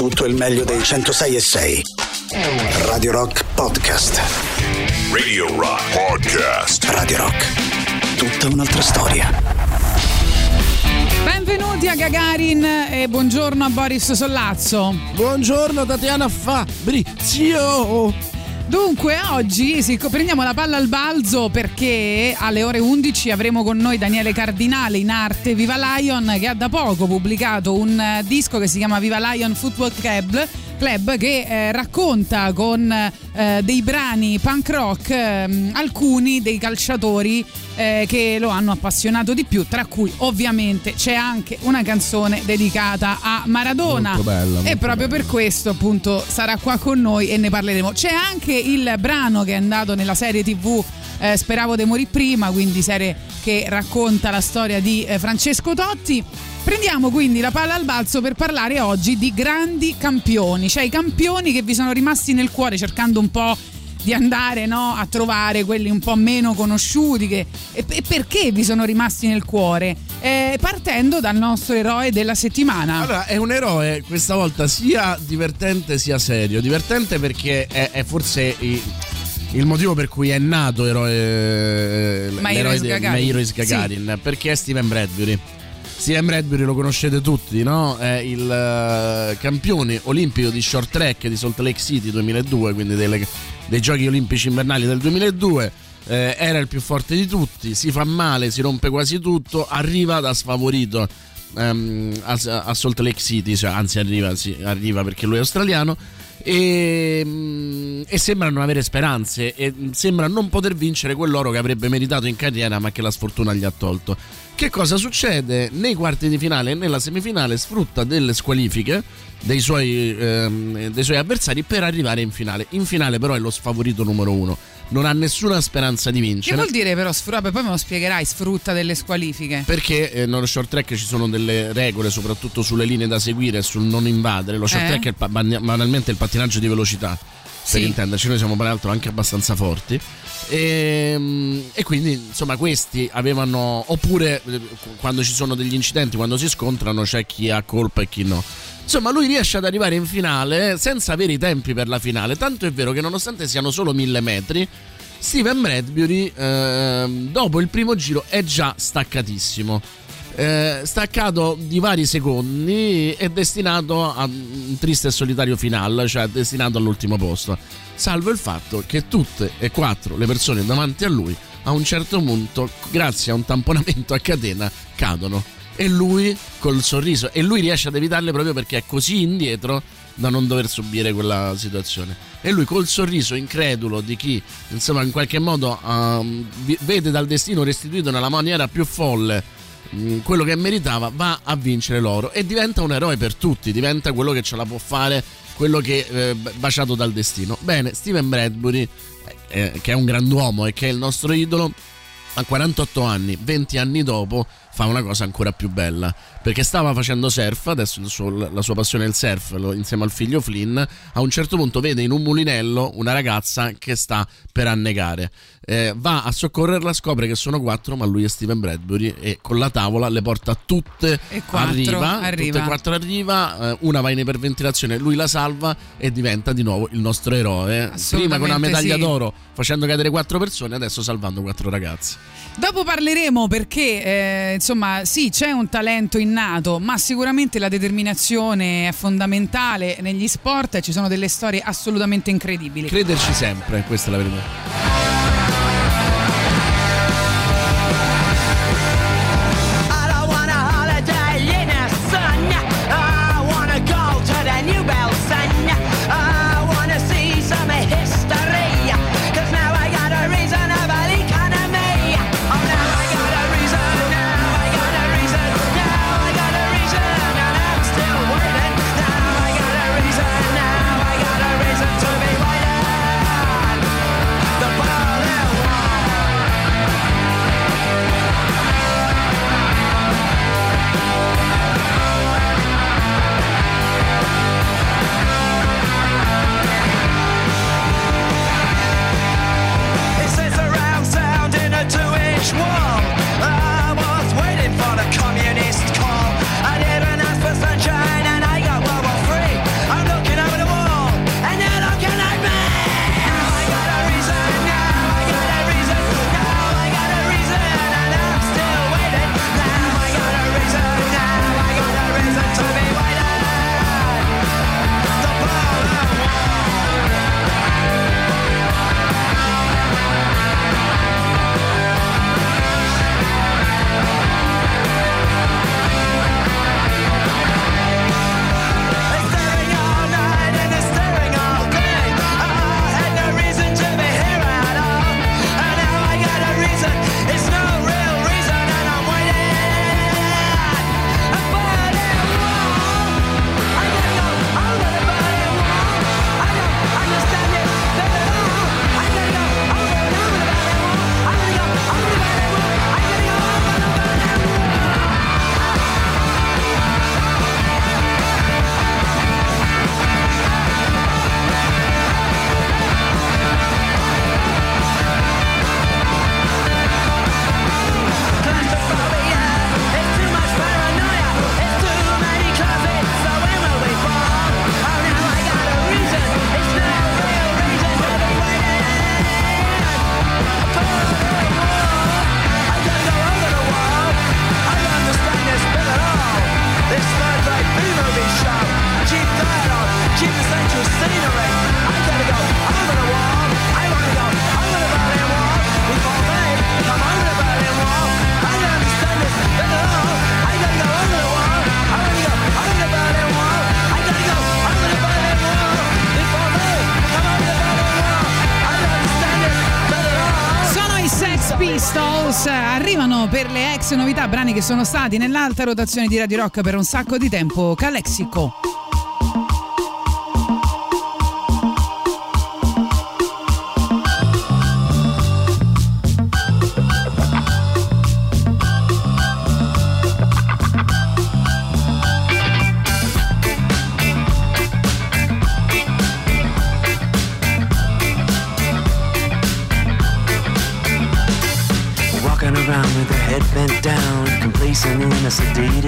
tutto il meglio dei 106 e 6. Radio Rock Podcast. Radio Rock Podcast. Radio Rock. Tutta un'altra storia. Benvenuti a Gagarin e buongiorno a Boris Sollazzo. Buongiorno Tatiana Fabrizio. Dunque, oggi sì, prendiamo la palla al balzo perché alle ore 11 avremo con noi Daniele Cardinale in arte Viva Lion che ha da poco pubblicato un eh, disco che si chiama Viva Lion Football Club club che eh, racconta con eh, dei brani punk rock eh, alcuni dei calciatori eh, che lo hanno appassionato di più, tra cui ovviamente c'è anche una canzone dedicata a Maradona. Molto bella, molto e proprio bella. per questo appunto sarà qua con noi e ne parleremo. C'è anche il brano che è andato nella serie TV eh, Speravo di morire prima, quindi serie che racconta la storia di eh, Francesco Totti. Prendiamo quindi la palla al balzo per parlare oggi di grandi campioni, cioè i campioni che vi sono rimasti nel cuore cercando un po' di andare no, a trovare quelli un po' meno conosciuti che- e, e perché vi sono rimasti nel cuore, Eh, partendo dal nostro eroe della settimana. Allora, è un eroe questa volta sia divertente sia serio. Divertente perché è, è forse i- il motivo per cui è nato eroe, di- Gagarin. Gagarin, perché è Steven Bradbury. Steven Bradbury lo conoscete tutti, no? È il eh, campione olimpico di short track di Salt Lake City 2002, quindi delle- dei giochi olimpici invernali del 2002. Eh, era il più forte di tutti, si fa male, si rompe quasi tutto, arriva da sfavorito ehm, a, a Salt Lake City, cioè, anzi arriva, sì, arriva perché lui è australiano e, mm, e sembra non avere speranze e mm, sembra non poter vincere quell'oro che avrebbe meritato in carriera ma che la sfortuna gli ha tolto. Che cosa succede? Nei quarti di finale e nella semifinale sfrutta delle squalifiche dei suoi, ehm, dei suoi avversari per arrivare in finale. In finale però è lo sfavorito numero uno, non ha nessuna speranza di Che vincere. vuol dire però sfrutta? Poi me lo spiegherai, sfrutta delle squalifiche. Perché eh, nello short track ci sono delle regole, soprattutto sulle linee da seguire e sul non invadere. Lo short Eh? track è il banalmente il pattinaggio di velocità. Per Sì. intenderci, noi siamo peraltro anche abbastanza forti. E, e quindi insomma questi avevano oppure eh, quando ci sono degli incidenti quando si scontrano c'è chi ha colpa e chi no insomma lui riesce ad arrivare in finale senza avere i tempi per la finale tanto è vero che nonostante siano solo mille metri Steven Bradbury ehm, dopo il primo giro è già staccatissimo eh, staccato di vari secondi è destinato a un triste e solitario finale, cioè destinato all'ultimo posto. Salvo il fatto che tutte e quattro le persone davanti a lui a un certo punto, grazie a un tamponamento a catena, cadono. E lui col sorriso, e lui riesce ad evitarle proprio perché è così indietro da non dover subire quella situazione. E lui col sorriso incredulo di chi, insomma, in qualche modo vi- vede dal destino restituito nella maniera più folle mh, quello che meritava va a vincere l'oro e diventa un eroe per tutti, diventa quello che ce la può fare, quello che eh, baciato dal destino. Bene, Steven Bradbury, eh, che è un grand'uomo e che è il nostro idolo, a 48 anni, 20 anni dopo, fa una cosa ancora più bella. Perché stava facendo surf, adesso suo- la sua passione è il surf, lo- insieme al figlio Flynn. A un certo punto vede in un mulinello una ragazza che sta per annegare. Eh, va a soccorrerla, scopre che sono quattro, ma lui è Steven Bradbury e con la tavola le porta tutte E quattro, arriva, arriva. tutte e quattro arriva, eh, una va in iperventilazione, lui la salva e diventa di nuovo il nostro eroe. Prima con una medaglia sì. d'oro facendo cadere quattro persone, adesso salvando quattro ragazzi. Dopo parleremo perché, eh, insomma, sì, c'è un talento innato, ma sicuramente la determinazione è fondamentale negli sport e ci sono delle storie assolutamente incredibili. Crederci sempre, questa è la verità. Che sono stati nell'alta rotazione di Radio Rock per un sacco di tempo. Calexico.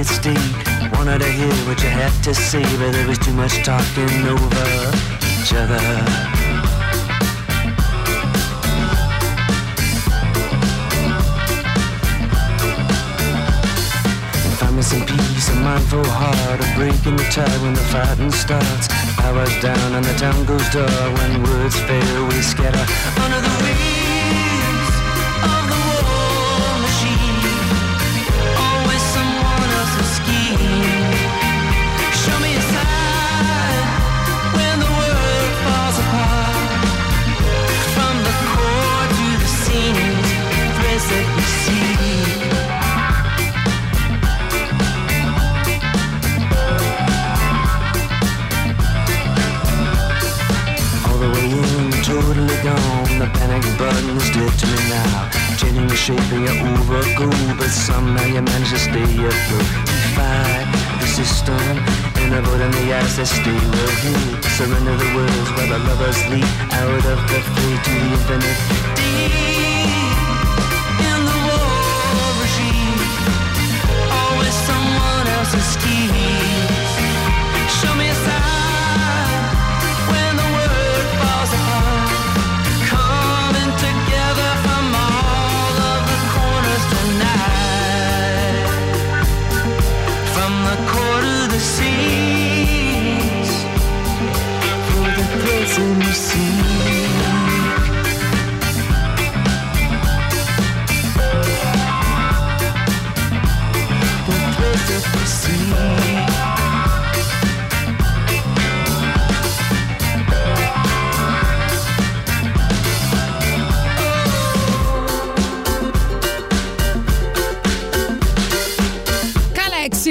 A sedated. Wanted to hear what you had to say, but there was too much talking over each other. Find me some peace, a mindful heart, a break in the tide when the fighting starts. Hours down and the town goes dark. When words fail, we scatter under the Changing the shape of your overgo, but somehow you manage to stay afloat. Defy the system and avoiding the eyes that stay hid. Surrender the words while the lovers leap out of the fate to the infinite. Deep in the war regime, always someone else's schemes. Seas. For the threads in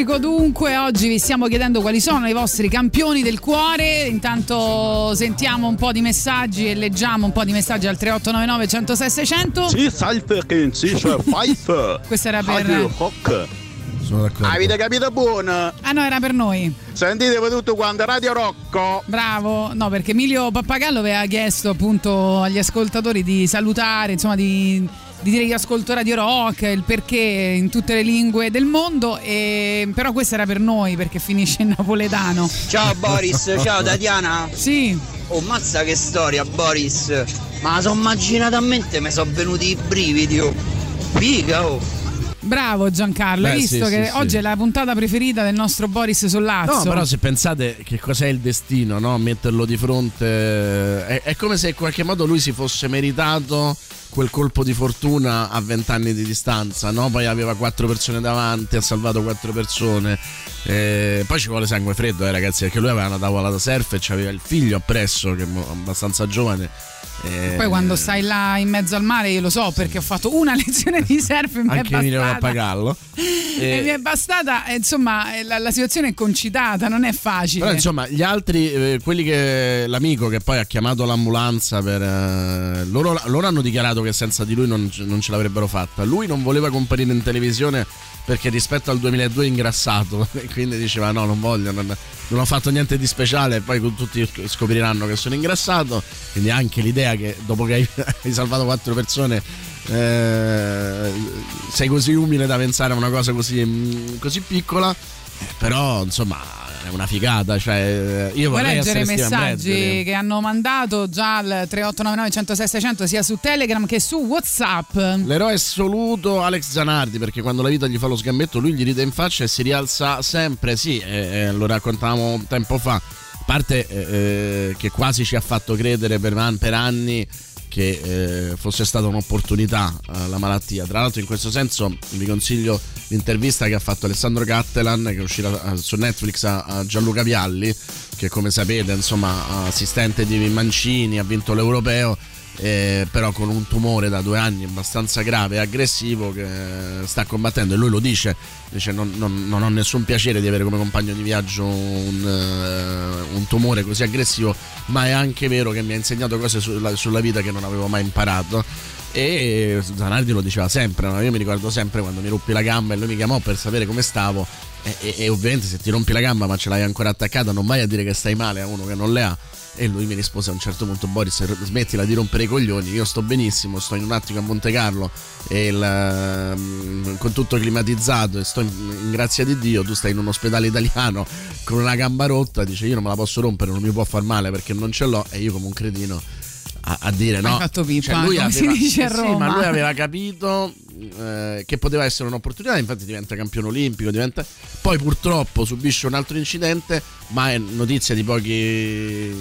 Calexico, dunque, oggi vi stiamo chiedendo quali sono i vostri campioni del cuore. Intanto sentiamo un po' di messaggi e leggiamo un po' di messaggi al 3899 106 600. Sì, salve che si five. Questo era per- Radio Rock. Sono d'accordo. Avete capito buono? Ah no, era per noi. Sentite tutto quanto Radio Rocco. Bravo, no, perché Emilio Pappagallo aveva chiesto appunto agli ascoltatori di salutare, insomma, di, di dire che ascolto Radio Rock, il perché in tutte le lingue del mondo, e, però questo era per noi perché finisce in napoletano. Ciao Boris, ciao Tatiana. Sì, Oh, mazza che storia Boris. Ma so immaginatamente mi sono venuti i brividi. Oh. Figa, oh. Bravo Giancarlo, hai Beh, visto sì, che sì, oggi sì. è la puntata preferita del nostro Boris Sollazzo. No, però se pensate che cos'è il destino, no? Metterlo di fronte. È, è come se in qualche modo lui si fosse meritato quel colpo di fortuna a vent'anni di distanza, no? Poi aveva quattro persone davanti, ha salvato quattro persone. Eh, poi ci vuole sangue freddo, eh, ragazzi, perché lui aveva una tavola da surf e aveva il figlio appresso, che è abbastanza giovane. Eh, Poi quando stai là in mezzo al mare, io lo so perché ho fatto una lezione di surf e mi è Anche Emilio bastata. Pappagallo. E Eh, mi è bastata, e, insomma, eh, la, la situazione è concitata, non è facile. Però insomma, gli altri, eh, quelli che l'amico che poi ha chiamato l'ambulanza per. eh, loro, loro hanno dichiarato che senza di lui non, non ce l'avrebbero fatta. Lui non voleva comparire in televisione perché rispetto al 2002 è ingrassato. E quindi diceva: No, non voglio, non, non ho fatto niente di speciale. E poi tutti scopriranno che sono ingrassato. Quindi anche l'idea che dopo che hai, hai salvato quattro persone. eh, sei così umile da pensare a una cosa così, mm, così piccola però insomma è una figata cioè io Vuoi vorrei leggere i messaggi che hanno mandato? Già al 3899 106 600 sia su Telegram che su Whatsapp? l'eroe assoluto Alex Zanardi perché quando la vita gli fa lo sgambetto lui gli ride in faccia e si rialza sempre. Sì eh, eh, lo raccontavamo tempo fa. A parte eh, eh, che quasi ci ha fatto credere per, per anni che eh, fosse stata un'opportunità eh, la malattia. Tra l'altro in questo senso vi consiglio l'intervista che ha fatto Alessandro Cattelan che è uscita eh, su Netflix a, a Gianluca Vialli che come sapete insomma assistente di Mancini ha vinto l'europeo eh, però con un tumore da due anni abbastanza grave e aggressivo che sta combattendo e lui lo dice, dice non, non- non ho nessun piacere di avere come compagno di viaggio un, eh, un tumore così aggressivo, ma è anche vero che mi ha insegnato cose sulla, sulla vita che non avevo mai imparato. E Zanardi lo diceva sempre, no? io mi ricordo sempre quando mi ruppi la gamba e lui mi chiamò per sapere come stavo e, e- e ovviamente se ti rompi la gamba ma ce l'hai ancora attaccata non vai a dire che stai male a uno che non le ha e lui mi rispose a un certo punto Boris smettila di rompere i coglioni io sto benissimo sto in un attimo a Monte Carlo il, ehm, con tutto climatizzato e sto in, in grazia di Dio tu stai in un ospedale italiano con una gamba rotta dice io non me la posso rompere non mi può far male perché non ce l'ho e io come un cretino a, a dire no? Hai fatto pippa, Cioè, lui come si aveva- dice a eh sì, Roma. ma lui aveva capito eh, che poteva essere un'opportunità infatti diventa campione olimpico diventa... poi purtroppo subisce un altro incidente ma è notizia di pochi,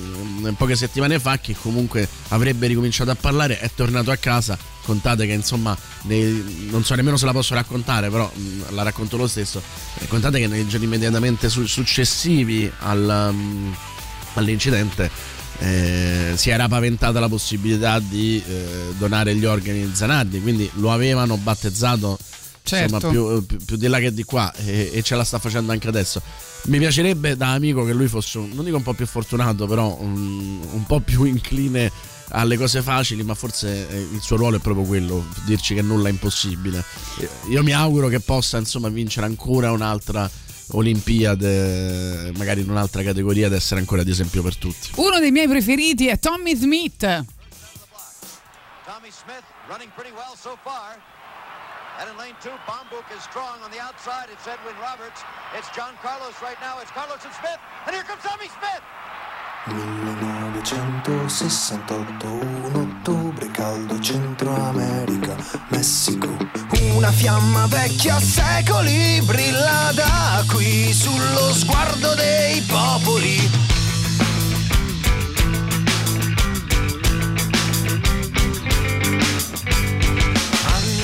poche settimane fa che comunque avrebbe ricominciato a parlare è tornato a casa. Contate che insomma nei- non so nemmeno se la posso raccontare però mh, la racconto lo stesso. Eh, contate che nei giorni immediatamente su- successivi al, um, all'incidente eh, si era paventata la possibilità di eh, donare gli organi di Zanardi, quindi lo avevano battezzato Certo. insomma, più, più- più di là che di qua e, e ce la sta facendo anche adesso. Mi piacerebbe da amico che lui fosse, un- non dico un po' più fortunato, però un, un po' più incline alle cose facili, ma forse eh, il suo ruolo è proprio quello, dirci che nulla è impossibile. Eh, Io mi auguro che possa insomma vincere ancora un'altra Olimpiade, magari in un'altra categoria, ed essere ancora di esempio per tutti. Uno dei miei preferiti è Tommy Smith. Tommy Smith running pretty well so far. And in lane two, Bombuk is strong on the outside. It's Edwin Roberts. It's John Carlos right now. It's Carlos and Smith. And here comes Tommy Smith. 1968, 1 ottobre, caldo Centro America, Messico. Una fiamma vecchia a secoli brilla da qui sullo sguardo dei popoli.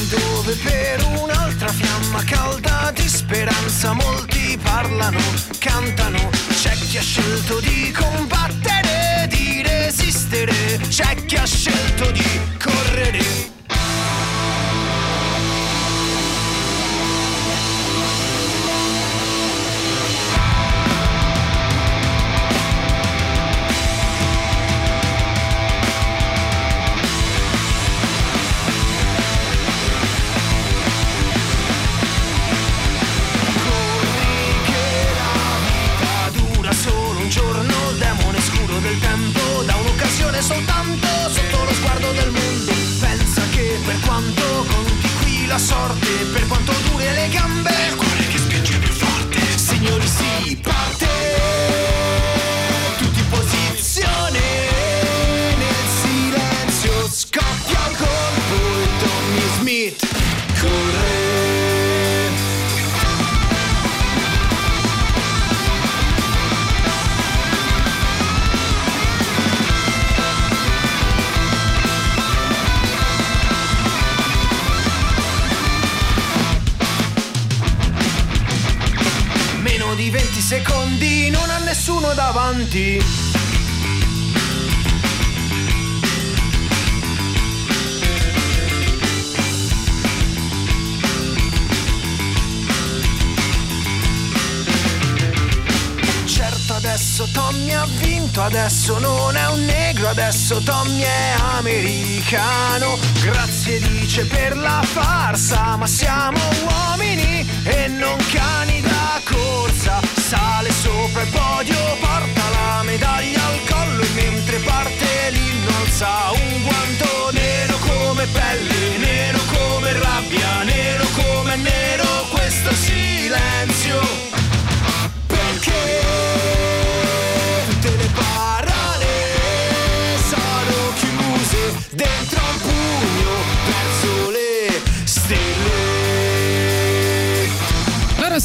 Dove per un'altra fiamma calda di speranza molti parlano, cantano. C'è chi ha scelto di combattere, resistere, c'è chi ha scelto di correre. Un'occasione soltanto sotto lo sguardo del mondo. Pensa che per quanto conti qui la sorte, per quanto dure le gambe, secondi, non ha nessuno davanti. Certo adesso Tommy ha vinto, adesso non è un negro, adesso Tommy è americano. Grazie dice per la farsa, ma siamo uomini e non cani da corsa. Sale sopra il podio, porta la medaglia al collo e mentre parte l'inno alza un guanto nero come pelle, nero come rabbia, nero come nero questo silenzio. Perché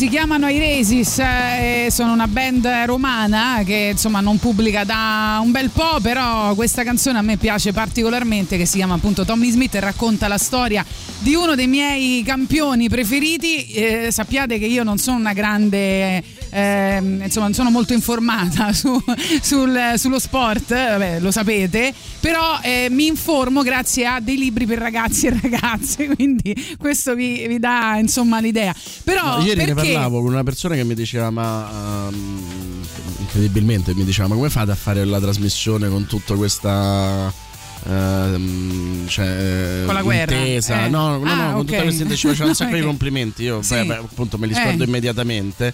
si chiamano Iresis, eh, sono una band romana che insomma non pubblica da un bel po', però questa canzone a me piace particolarmente che si chiama appunto Tommy Smith e racconta la storia di uno dei miei campioni preferiti. Eh, sappiate che io non sono una grande ehm, insomma non sono molto informata su- sul- sullo sport, eh, vabbè, lo sapete, però eh, mi informo grazie a dei libri per ragazzi e ragazze, quindi questo vi, vi dà insomma l'idea. Però No, ieri ne perché- parlavo con una persona che mi diceva: Ma ehm, incredibilmente mi diceva: Ma come fate a fare la trasmissione con tutta questa. ehm, cioè, Con la guerra? intesa? Eh. No, no, Ah, no, con ok. tutta questa intesa ci facevano un sacco di complimenti. Io Sì. beh, appunto me li scordo Eh. immediatamente.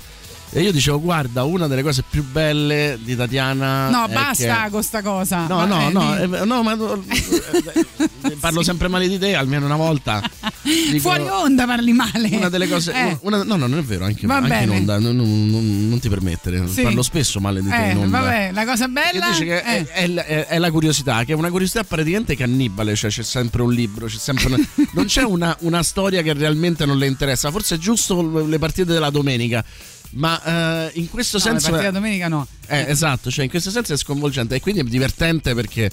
E io dicevo: Guarda, una delle cose più belle di Tatiana. No, basta che- con sta cosa. No, Va- no, eh, no, eh, no, ma eh, parlo sempre male di te, almeno una volta. Dico- Fuori onda parli male. una delle cose. Eh. una- no, no, non è vero, anche, anche in onda. Non, non- non- ti permettere. Sì. Parlo spesso male di te Eh, vabbè, la cosa bella che è, è la- è- è la curiosità, che è una curiosità praticamente cannibale, cioè c'è sempre un libro, c'è sempre una- non c'è una, una storia che realmente non le interessa, forse è giusto le partite della domenica, ma eh, in questo No, senso... partite è- da domenica no. eh, esatto, cioè in questo senso è sconvolgente e quindi è divertente perché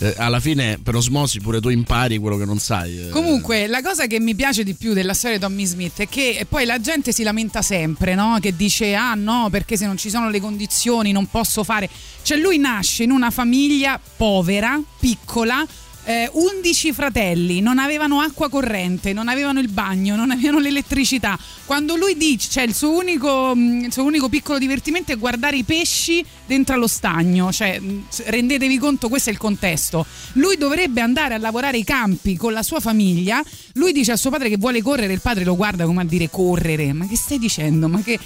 eh, alla fine per osmosi pure tu impari quello che non sai. eh. Comunque, la cosa che mi piace di più della storia di Tommy Smith è che poi la gente si lamenta sempre, no? Che dice: Ah no, perché se non ci sono le condizioni non posso fare. Cioè, lui nasce in una famiglia povera, piccola. Eh, 11 fratelli non avevano acqua corrente, non avevano il bagno, non avevano l'elettricità. Quando lui dice, cioè il suo unico, mh, il suo unico piccolo divertimento è guardare i pesci dentro allo stagno, cioè mh, rendetevi conto, questo è il contesto. Lui dovrebbe andare a lavorare i campi con la sua famiglia. Lui dice a suo padre che vuole correre, il padre lo guarda come a dire correre. Ma che stai dicendo? Ma che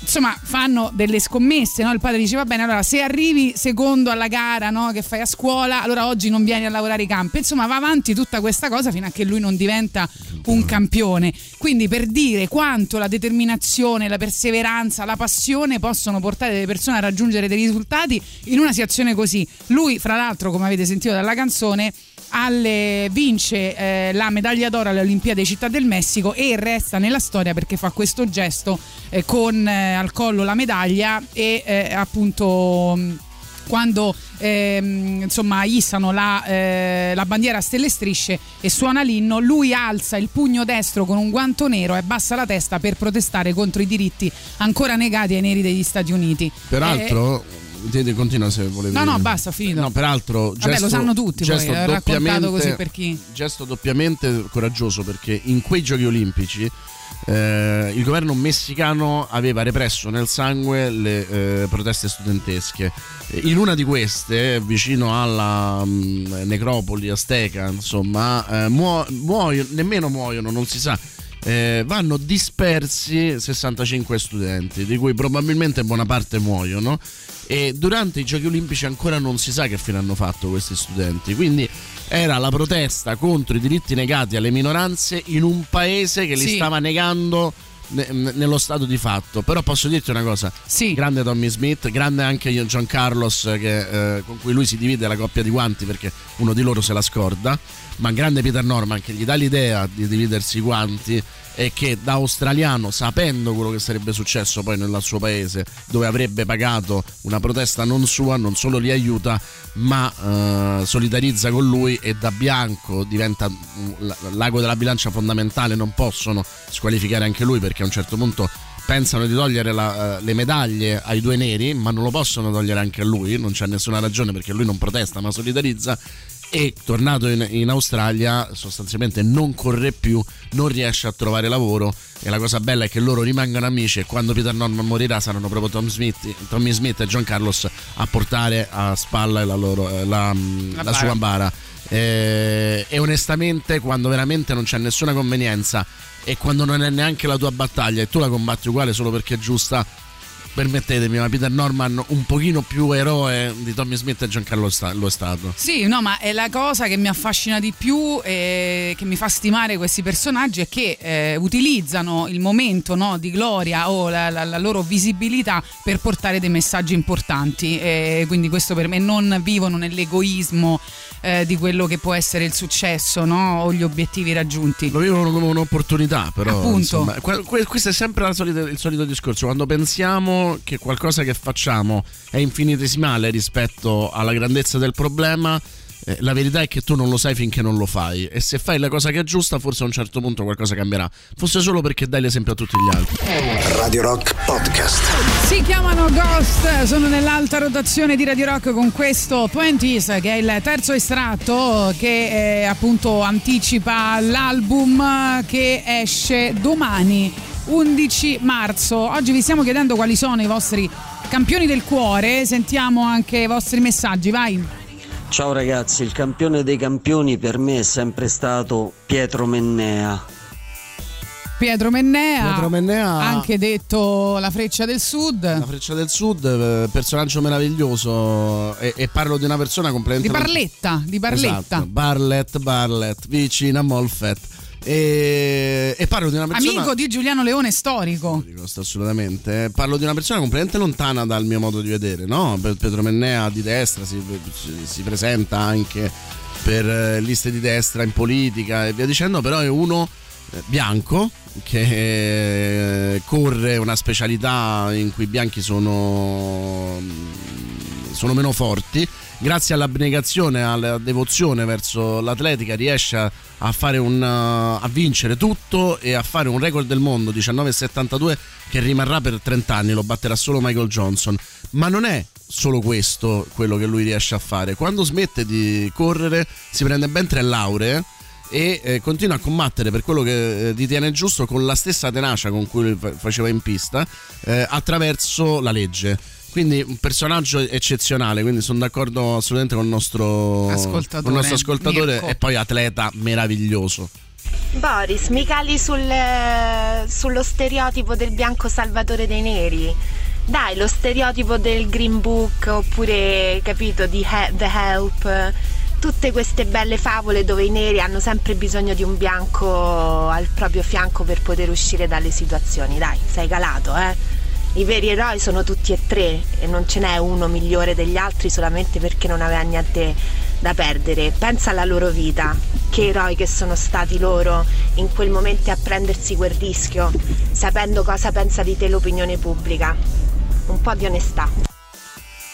insomma fanno delle scommesse no? il padre dice va bene allora se arrivi secondo alla gara no? che fai a scuola allora oggi non vieni a lavorare i campi insomma va avanti tutta questa cosa fino a che lui non diventa un campione quindi per dire quanto la determinazione la perseveranza la passione possono portare delle persone a raggiungere dei risultati in una situazione così lui fra l'altro come avete sentito dalla canzone alle- vince eh, la medaglia d'oro alle Olimpiadi Città del Messico e resta nella storia perché fa questo gesto eh, con eh, al collo la medaglia e eh, appunto mh, quando ehm, insomma issano la, eh, la bandiera a stelle e strisce e suona l'inno, lui alza il pugno destro con un guanto nero e abbassa la testa per protestare contro i diritti ancora negati ai neri degli Stati Uniti. Peraltro, te- te- continua se volevi. No, no, basta, finito. No, peraltro, Vabbè, gesto, lo sanno tutti poi, gesto eh, raccontato così per chi. Gesto doppiamente coraggioso perché in quei giochi olimpici eh, il governo messicano aveva represso nel sangue le eh, proteste studentesche. In una di queste, vicino alla mm, necropoli azteca, insomma, eh, muo- muoiono, nemmeno muoiono, non si sa. eh, vanno dispersi 65 studenti, di cui probabilmente buona parte muoiono. E durante i giochi olimpici ancora non si sa che fine hanno fatto questi studenti. Quindi era la protesta contro i diritti negati alle minoranze in un paese che li Sì. stava negando ne- nello stato di fatto. Però posso dirti una cosa: grande Tommy Smith, grande anche John Carlos, che, eh, con cui lui si divide la coppia di guanti perché uno di loro se la scorda. Ma grande Peter Norman che gli dà l'idea di dividersi i guanti e che da australiano, sapendo quello che sarebbe successo poi nel suo paese, dove avrebbe pagato una protesta non sua, non solo li aiuta, ma eh, solidarizza con lui e da bianco diventa l'ago della bilancia fondamentale. Non possono squalificare anche lui perché a un certo punto pensano di togliere la- eh, le medaglie ai due neri, ma non lo possono togliere anche a lui. Non c'è nessuna ragione perché lui non protesta, ma solidarizza. E tornato in, in Australia, sostanzialmente non corre più, non riesce a trovare lavoro. E la cosa bella è che loro rimangono amici. E quando Peter Norman morirà, saranno proprio Tom Smith, Tommy Smith e John Carlos a portare a spalla la, loro, eh, la, La la bara. sua bara. Eh, e onestamente, quando veramente non c'è nessuna convenienza e quando non è neanche la tua battaglia e tu la combatti uguale solo perché è giusta, permettetemi, ma Peter Norman un pochino più eroe di Tommy Smith e Giancarlo sta- lo è stato. Sì, no, ma è la cosa che mi affascina di più e che mi fa stimare questi personaggi è che eh, utilizzano il momento no, di gloria o la, la- la loro visibilità per portare dei messaggi importanti. E quindi questo per me non vivono nell'egoismo eh, di quello che può essere il successo no, o gli obiettivi raggiunti. Lo vivono come un'opportunità, però. Appunto. insomma, que- que- questo è sempre solita- il solito discorso. Quando pensiamo che qualcosa che facciamo è infinitesimale rispetto alla grandezza del problema. Eh, la verità è che tu non lo sai finché non lo fai e se fai la cosa che è giusta forse a un certo punto qualcosa cambierà. Fosse solo perché dai l'esempio a tutti gli altri. Radio Rock Podcast. Si chiamano Ghost, sono nell'alta rotazione di Radio Rock con questo 20s che è il terzo estratto che eh, appunto anticipa l'album che esce domani 11 marzo. Oggi vi stiamo chiedendo quali sono i vostri campioni del cuore, sentiamo anche i vostri messaggi, vai. Ciao ragazzi, il campione dei campioni per me è sempre stato Pietro Mennea. Pietro Mennea, Pietro Mennea- anche detto la freccia del sud. La freccia del sud, eh, personaggio meraviglioso e, e parlo di una persona completamente... Di Barletta, di Barletta. Esatto, Barlett, Barlett, vicina a Molfett. E, e parlo di una persona... Amico di Giuliano Leone storico. Questo assolutamente. Eh, Parlo di una persona completamente lontana dal mio modo di vedere, no? Pedro Mennea di destra si, si presenta anche per eh, liste di destra in politica e via dicendo, però è uno eh, bianco che corre una specialità in cui i bianchi sono, mm, sono meno forti. Grazie all'abnegazione, alla devozione verso l'atletica riesce a, a un, uh, a vincere tutto e a fare un record del mondo 1972 che rimarrà per 30 anni, lo batterà solo Michael Johnson. Ma non è solo questo quello che lui riesce a fare. Quando smette di correre si prende ben tre lauree e eh, continua a combattere per quello che eh, ritiene giusto con la stessa tenacia con cui fa- faceva in pista eh, attraverso la legge. Quindi un personaggio eccezionale, quindi sono d'accordo assolutamente con il nostro Ascoltatore, con il nostro ascoltatore Mirko. e poi atleta meraviglioso. Boris, mi cali sul, sullo stereotipo del bianco salvatore dei neri? Dai, lo stereotipo del Green Book oppure, capito, di He- The Help. Tutte queste belle favole dove i neri hanno sempre bisogno di un bianco al proprio fianco per poter uscire dalle situazioni. Dai, sei calato, eh? I veri eroi sono tutti e tre e non ce n'è uno migliore degli altri solamente perché non aveva niente da perdere. Pensa alla loro vita, che eroi che sono stati loro in quel momento a prendersi quel rischio, sapendo cosa pensa di te l'opinione pubblica. Un po' di onestà.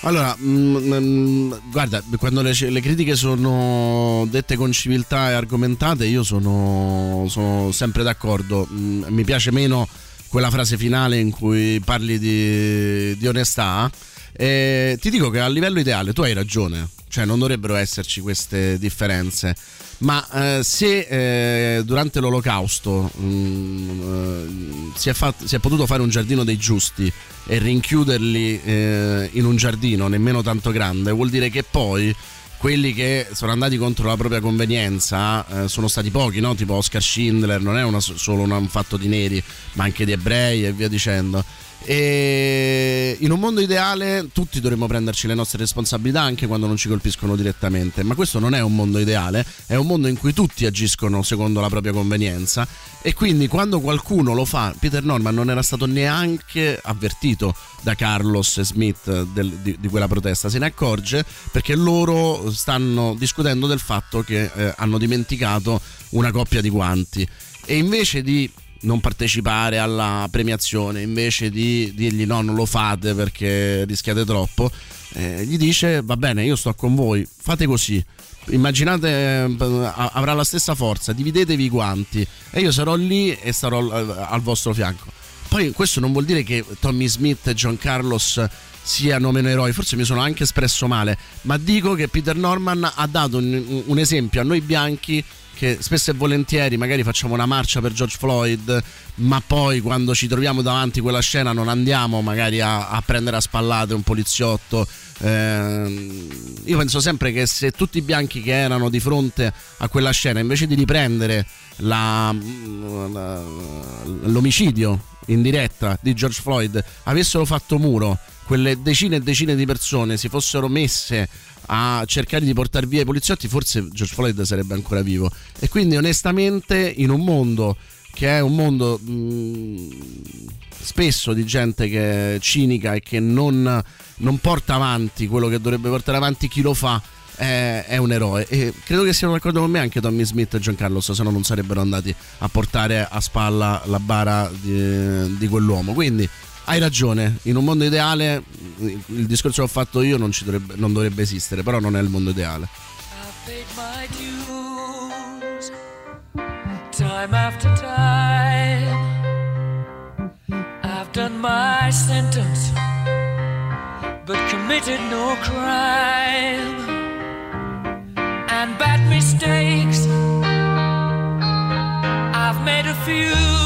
Allora, mm, mm, guarda, quando le, le critiche sono dette con civiltà e argomentate, io sono, sono sempre d'accordo. Mm, mi piace meno quella frase finale in cui parli di, di onestà. E ti dico che a livello ideale tu hai ragione, cioè non dovrebbero esserci queste differenze. Ma eh, se eh, durante l'olocausto mm, eh, si, è fatto- si è potuto fare un giardino dei giusti e rinchiuderli eh, in un giardino nemmeno tanto grande, vuol dire che poi quelli che sono andati contro la propria convenienza eh, sono stati pochi, no? tipo Oscar Schindler, non è una- solo una- un fatto di neri, ma anche di ebrei e via dicendo. E in un mondo ideale tutti dovremmo prenderci le nostre responsabilità anche quando non ci colpiscono direttamente, ma questo non è un mondo ideale, è un mondo in cui tutti agiscono secondo la propria convenienza. E quindi quando qualcuno lo fa, Peter Norman non era stato neanche avvertito da Carlos Smith del- di, di quella protesta, se ne accorge perché loro stanno discutendo del fatto che eh, hanno dimenticato una coppia di guanti. E invece di non partecipare alla premiazione, invece di dirgli no, non lo fate perché rischiate troppo, eh, gli dice va bene, io sto con voi, fate così. Immaginate, eh, avrà la stessa forza, dividetevi i guanti e io sarò lì e sarò al, vostro fianco. Poi questo non vuol dire che Tommy Smith e John Carlos siano meno eroi, forse mi sono anche espresso male, ma dico che Peter Norman ha dato un, un esempio a noi bianchi che spesso e volentieri magari facciamo una marcia per George Floyd, ma poi quando ci troviamo davanti a quella scena non andiamo magari a, a prendere a spallate un poliziotto. Ehm, io penso sempre che se tutti i bianchi che erano di fronte a quella scena, invece di riprendere la- la- l'omicidio in diretta di George Floyd, avessero fatto muro, quelle decine e decine di persone si fossero messe a cercare di portare via i poliziotti, forse George Floyd sarebbe ancora vivo. E quindi onestamente in un mondo che è un mondo mh, spesso di gente che è cinica e che non, non porta avanti quello che dovrebbe portare avanti chi lo fa, è, è un eroe. E credo che siano d'accordo con me anche Tommy Smith e Giancarlo, se no non sarebbero andati a portare a spalla la bara di, di quell'uomo. Quindi hai ragione, in un mondo ideale il discorso che ho fatto io non dovrebbe, non dovrebbe esistere, però non è il mondo ideale. Dues, time after time, I've done my sentence, but committed no crime. And bad mistakes, I've made a few.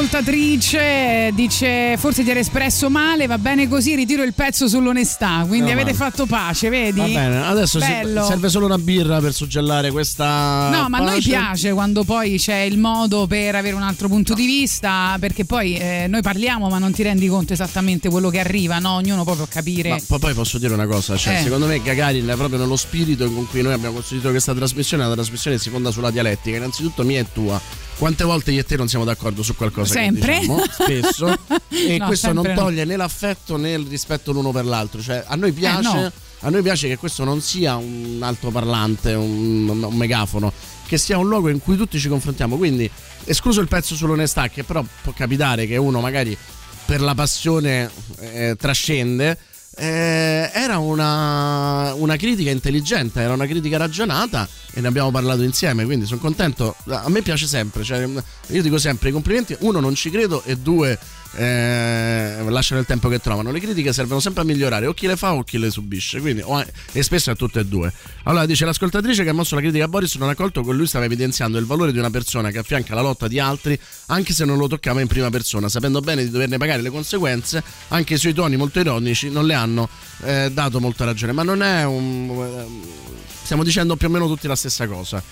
intanto l'ascoltatrice, dice forse ti eri espresso male, va bene così, ritiro il pezzo sull'onestà, quindi No, avete ma- fatto pace, vedi? Va bene, adesso Bello. serve solo una birra per suggellare questa. No, ma a noi pace. piace quando poi c'è il modo per avere un altro punto di vista, perché poi eh, noi parliamo ma non ti rendi conto esattamente quello che arriva, no? Ognuno può capire. Ma poi- posso dire una cosa, cioè, Eh. secondo me Gagarin è proprio nello spirito con cui noi abbiamo costruito questa trasmissione, una trasmissione si fonda sulla dialettica, innanzitutto mia e tua. Quante volte io e te non siamo d'accordo su qualcosa Sempre. che diciamo? Spesso. e No, questo non toglie né l'affetto né il rispetto l'uno per l'altro. Cioè, a noi piace, Eh, no. a noi piace che questo non sia un altoparlante, un, un megafono, che sia un luogo in cui tutti ci confrontiamo. Quindi, escluso il pezzo sull'onestà, che però può capitare che uno magari per la passione eh, trascende. Eh, era una, una critica intelligente, era una critica ragionata e ne abbiamo parlato insieme, quindi sono contento. A me piace sempre, cioè, io dico sempre i complimenti, uno non ci credo e due eh, lasciano il tempo che trovano. Le critiche servono sempre a migliorare, o chi le fa o chi le subisce, quindi, o- e spesso è tutte e due. Allora dice l'ascoltatrice che ha mosso la critica a Boris non ha colto che lui stava evidenziando il valore di una persona che affianca la lotta di altri anche se non lo toccava in prima persona, sapendo bene di doverne pagare le conseguenze, anche i suoi toni molto ironici non le hanno eh, dato molta ragione, ma non è un... stiamo dicendo più o meno tutti la stessa cosa.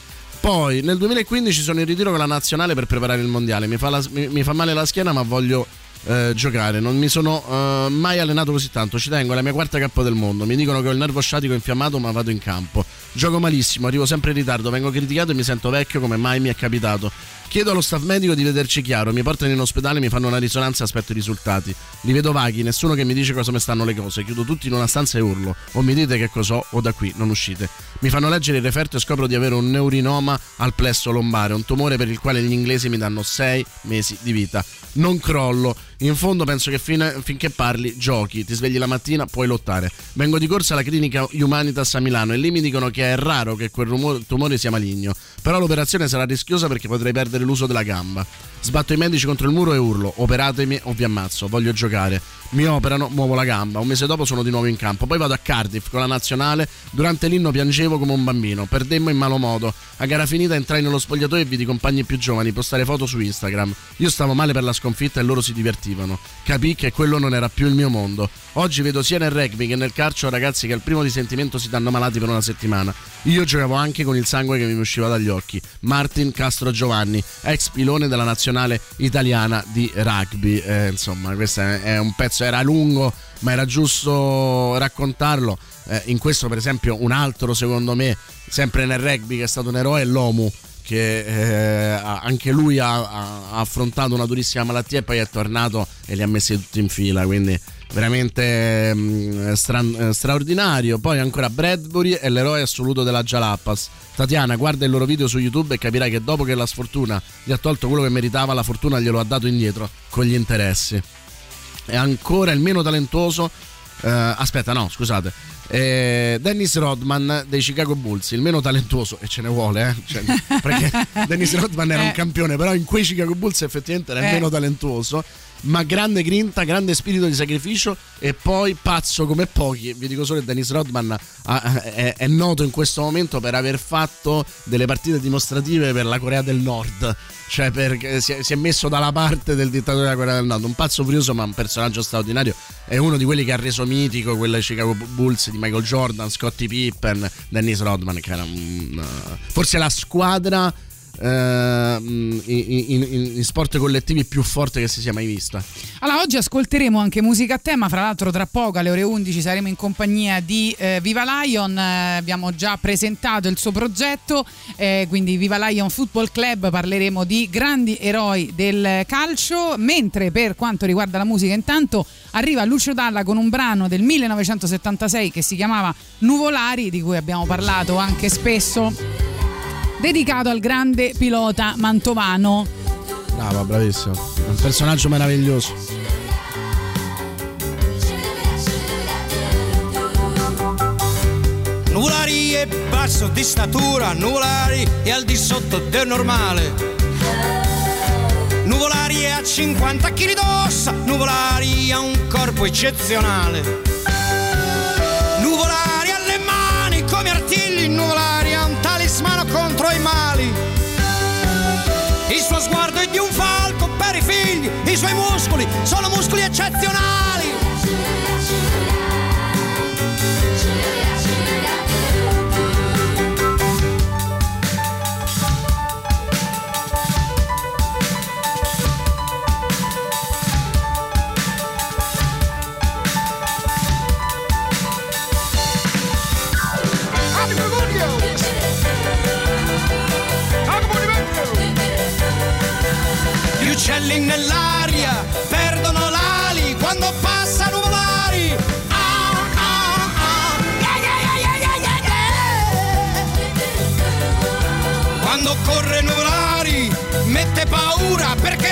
Poi nel 2015 sono in ritiro con la nazionale per preparare il mondiale. Mi fa, la- mi- mi fa male la schiena, ma voglio eh, giocare. Non mi sono eh, mai allenato così tanto. Ci tengo, è la mia quarta cappa del mondo. Mi dicono che ho il nervo sciatico infiammato, ma vado in campo. Gioco malissimo, arrivo sempre in ritardo, vengo criticato e mi sento vecchio come mai mi è capitato. Chiedo allo staff medico di vederci chiaro, mi portano in ospedale, mi fanno una risonanza e aspetto i risultati. Li vedo vaghi, nessuno che mi dice cosa mi stanno le cose. Chiudo tutti in una stanza e urlo. O mi dite che cos'ho o da qui non uscite. Mi fanno leggere il referto e scopro di avere un neurinoma al plesso lombare, un tumore per il quale gli inglesi mi danno sei mesi di vita. Non crollo. In fondo penso che fine- finché parli, giochi, ti svegli la mattina, puoi lottare. Vengo di corsa alla clinica Humanitas a Milano e lì mi dicono che è raro che quel rumo- tumore sia maligno. Però l'operazione sarà rischiosa perché potrei perdere l'uso della gamba. Sbatto i medici contro il muro e urlo: operatemi o vi ammazzo, voglio giocare. Mi operano, muovo la gamba. Un mese dopo sono di nuovo in campo. Poi vado a Cardiff con la nazionale. Durante l'inno piangevo come un bambino. Perdemmo in malo modo. A gara finita entrai nello spogliatoio e vidi compagni più giovani postare foto su Instagram. Io stavo male per la sconfitta e loro si divertivano. Capì che quello non era più il mio mondo. Oggi vedo sia nel rugby che nel calcio ragazzi che al primo di sentimento si danno malati per una settimana. Io giocavo anche con il sangue che mi usciva dagli occhi. Martin Castro Giovanni, ex pilone della nazionale italiana di rugby. Eh, insomma, questo è un pezzo, era lungo, ma era giusto raccontarlo. Eh, in questo, per esempio, un altro, secondo me, sempre nel rugby che è stato un eroe è l'Omu che eh, anche lui ha- ha affrontato una durissima malattia e poi è tornato e li ha messi tutti in fila, quindi veramente mm, stra- eh, straordinario. Poi ancora Bradbury è l'eroe assoluto della Jalapas. Tatiana, guarda il loro video su YouTube e capirai che dopo che la sfortuna gli ha tolto quello che meritava, la fortuna glielo ha dato indietro con gli interessi. E ancora il meno talentuoso. eh, aspetta, no, scusate. Eh, Dennis Rodman dei Chicago Bulls, il meno talentuoso, e ce ne vuole, eh? Cioè, perché Dennis Rodman era un Eh. campione, però in quei Chicago Bulls effettivamente era il Eh. meno talentuoso. Ma grande grinta, grande spirito di sacrificio e poi pazzo come pochi. Vi dico solo che Dennis Rodman è, noto in questo momento per aver fatto delle partite dimostrative per la Corea del Nord. Cioè, perché si è, si è messo dalla parte del dittatore della Corea del Nord. Un pazzo furioso, ma un personaggio straordinario. È uno di quelli che ha reso mitico quella Chicago Bulls di Michael Jordan, Scottie Pippen, Dennis Rodman, che era un, uh, forse la squadra eh, in, in- in- in sport collettivi più forte che si sia mai vista. Allora, oggi ascolteremo anche musica a tema, fra l'altro tra poco alle ore 11 saremo in compagnia di eh, Viva Lion, eh, abbiamo già presentato il suo progetto, eh, quindi Viva Lion Football Club parleremo di grandi eroi del calcio, mentre per quanto riguarda la musica intanto arriva Lucio Dalla con un brano del 1976 che si chiamava Nuvolari, di cui abbiamo parlato anche spesso, dedicato al grande pilota mantovano. Bravo, bravissimo. Un personaggio meraviglioso. Nuvolari è basso di statura, Nuvolari è al di sotto del normale. Nuvolari è a 50 kg d'ossa, Nuvolari ha un corpo eccezionale. Nuvolari ha le mani come artigli, Nuvolari contro i mali. Il suo sguardo è di un falco per i figli, i suoi muscoli sono muscoli eccezionali. Uccelli nell'aria perdono l'ali quando passano volari. Ah, ah, ah. Yeah. Quando corre nuvolari mette paura perché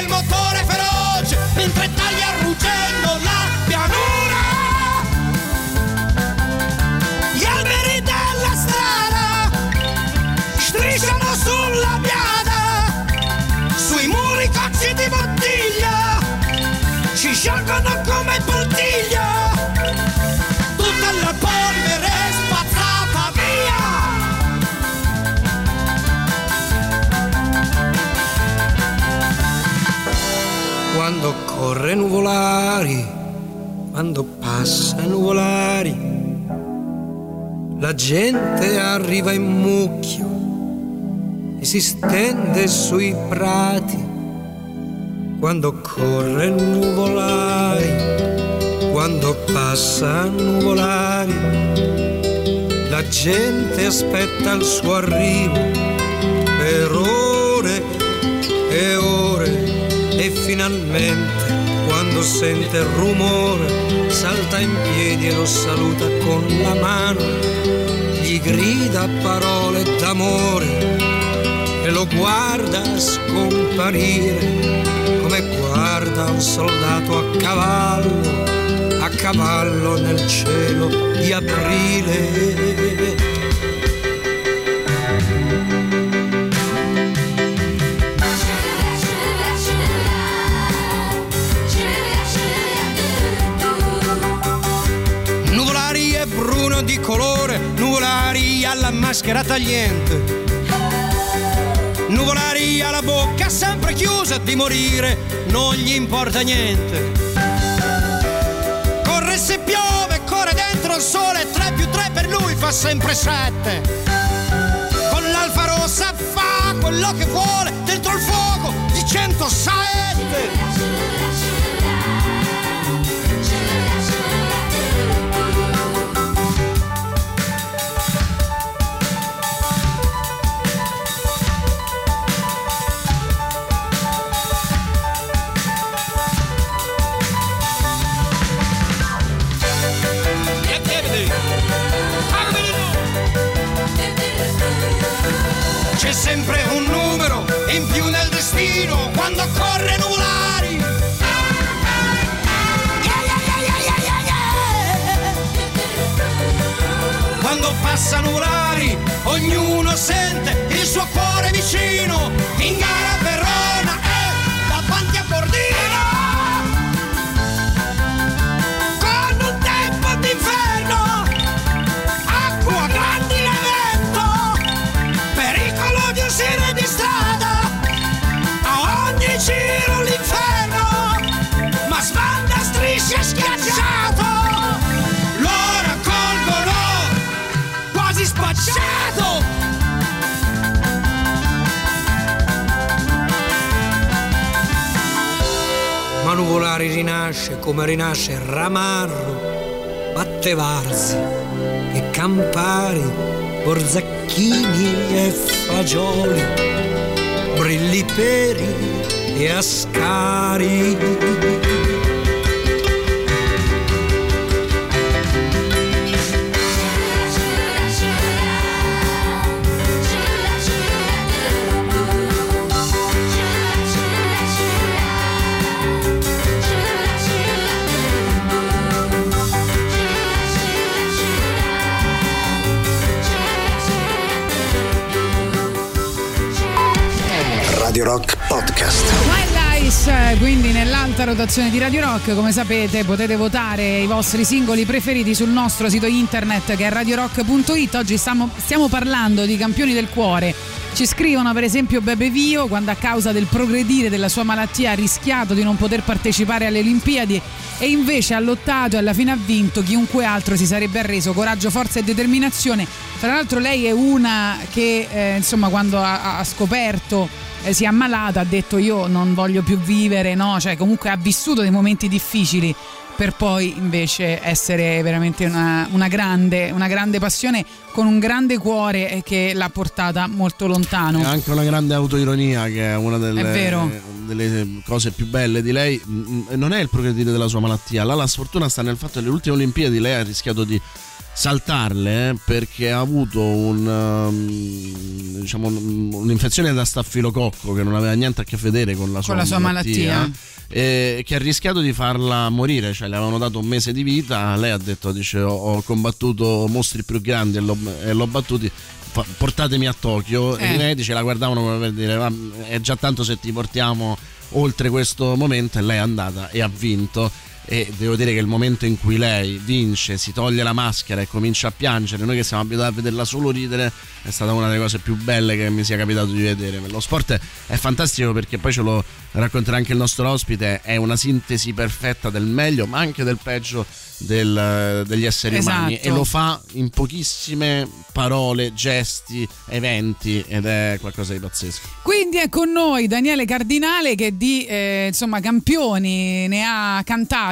quando corre nuvolari quando passa nuvolari. La gente arriva in mucchio e si stende sui prati. Quando corre nuvolari, quando passa nuvolari, la gente aspetta il suo arrivo per finalmente quando sente il rumore salta in piedi e lo saluta con la mano, gli grida parole d'amore e lo guarda scomparire come guarda un soldato a cavallo, a cavallo nel cielo di aprile. Di colore, nuvolari alla maschera tagliente. Nuvolari ha la bocca sempre chiusa di morire, non gli importa niente. Corre se piove, corre dentro il sole, 3 più 3 per lui fa sempre 7. Con l'alfa rossa fa quello che vuole, dentro il fuoco di 107. Sempre un numero in più nel destino quando corre nuvolari. Quando passano nuvolari, ognuno sente il suo cuore vicino. In gara rinasce come rinasce Ramarro Battevarsi e Campari Borzacchini e fagioli, brilli peri e ascari. Podcast. Eh, quindi nell'alta rotazione di Radio Rock, come sapete potete votare i vostri singoli preferiti sul nostro sito internet che è radiorock.it. Oggi stiamo, stiamo parlando di campioni del cuore. Ci scrivono per esempio Bebe Vio quando a causa del progredire della sua malattia ha rischiato di non poter partecipare alle Olimpiadi e invece ha lottato e alla fine ha vinto chiunque altro si sarebbe arreso. Coraggio, forza e determinazione. Tra l'altro lei è una che eh, insomma quando ha, ha scoperto eh, si è ammalata ha detto io non voglio più vivere, no? Cioè comunque ha vissuto dei momenti difficili per poi invece essere veramente una, una grande, una grande passione con un grande cuore che l'ha portata molto lontano. E anche una grande autoironia che è una delle, È delle cose più belle di lei. Mm, Non è il progredire della sua malattia, là la sfortuna sta nel fatto che le ultime Olimpiadi lei ha rischiato di saltarle eh, perché ha avuto un, um, diciamo, un- un'infezione da staffilococco che non aveva niente a che vedere con la sua, Con la sua malattia. e che ha rischiato di farla morire, cioè le avevano dato un mese di vita, lei ha detto dice ho, combattuto mostri più grandi e l'ho, e l'ho battuti, portatemi a Tokyo. Eh. e i medici la guardavano come per dire "Ma è già tanto se ti portiamo oltre questo momento. E lei è andata e ha vinto e devo dire che il momento in cui lei vince, si toglie la maschera e comincia a piangere, noi che siamo abituati a vederla solo ridere, è stata una delle cose più belle che mi sia capitato di vedere. Lo sport è fantastico perché poi ce lo racconterà anche il nostro ospite, è una sintesi perfetta del meglio ma anche del peggio del- degli esseri umani Esatto. e lo fa in pochissime parole, gesti, eventi ed è qualcosa di pazzesco. Quindi è con noi Daniele Cardinale che di eh, insomma, campioni ne ha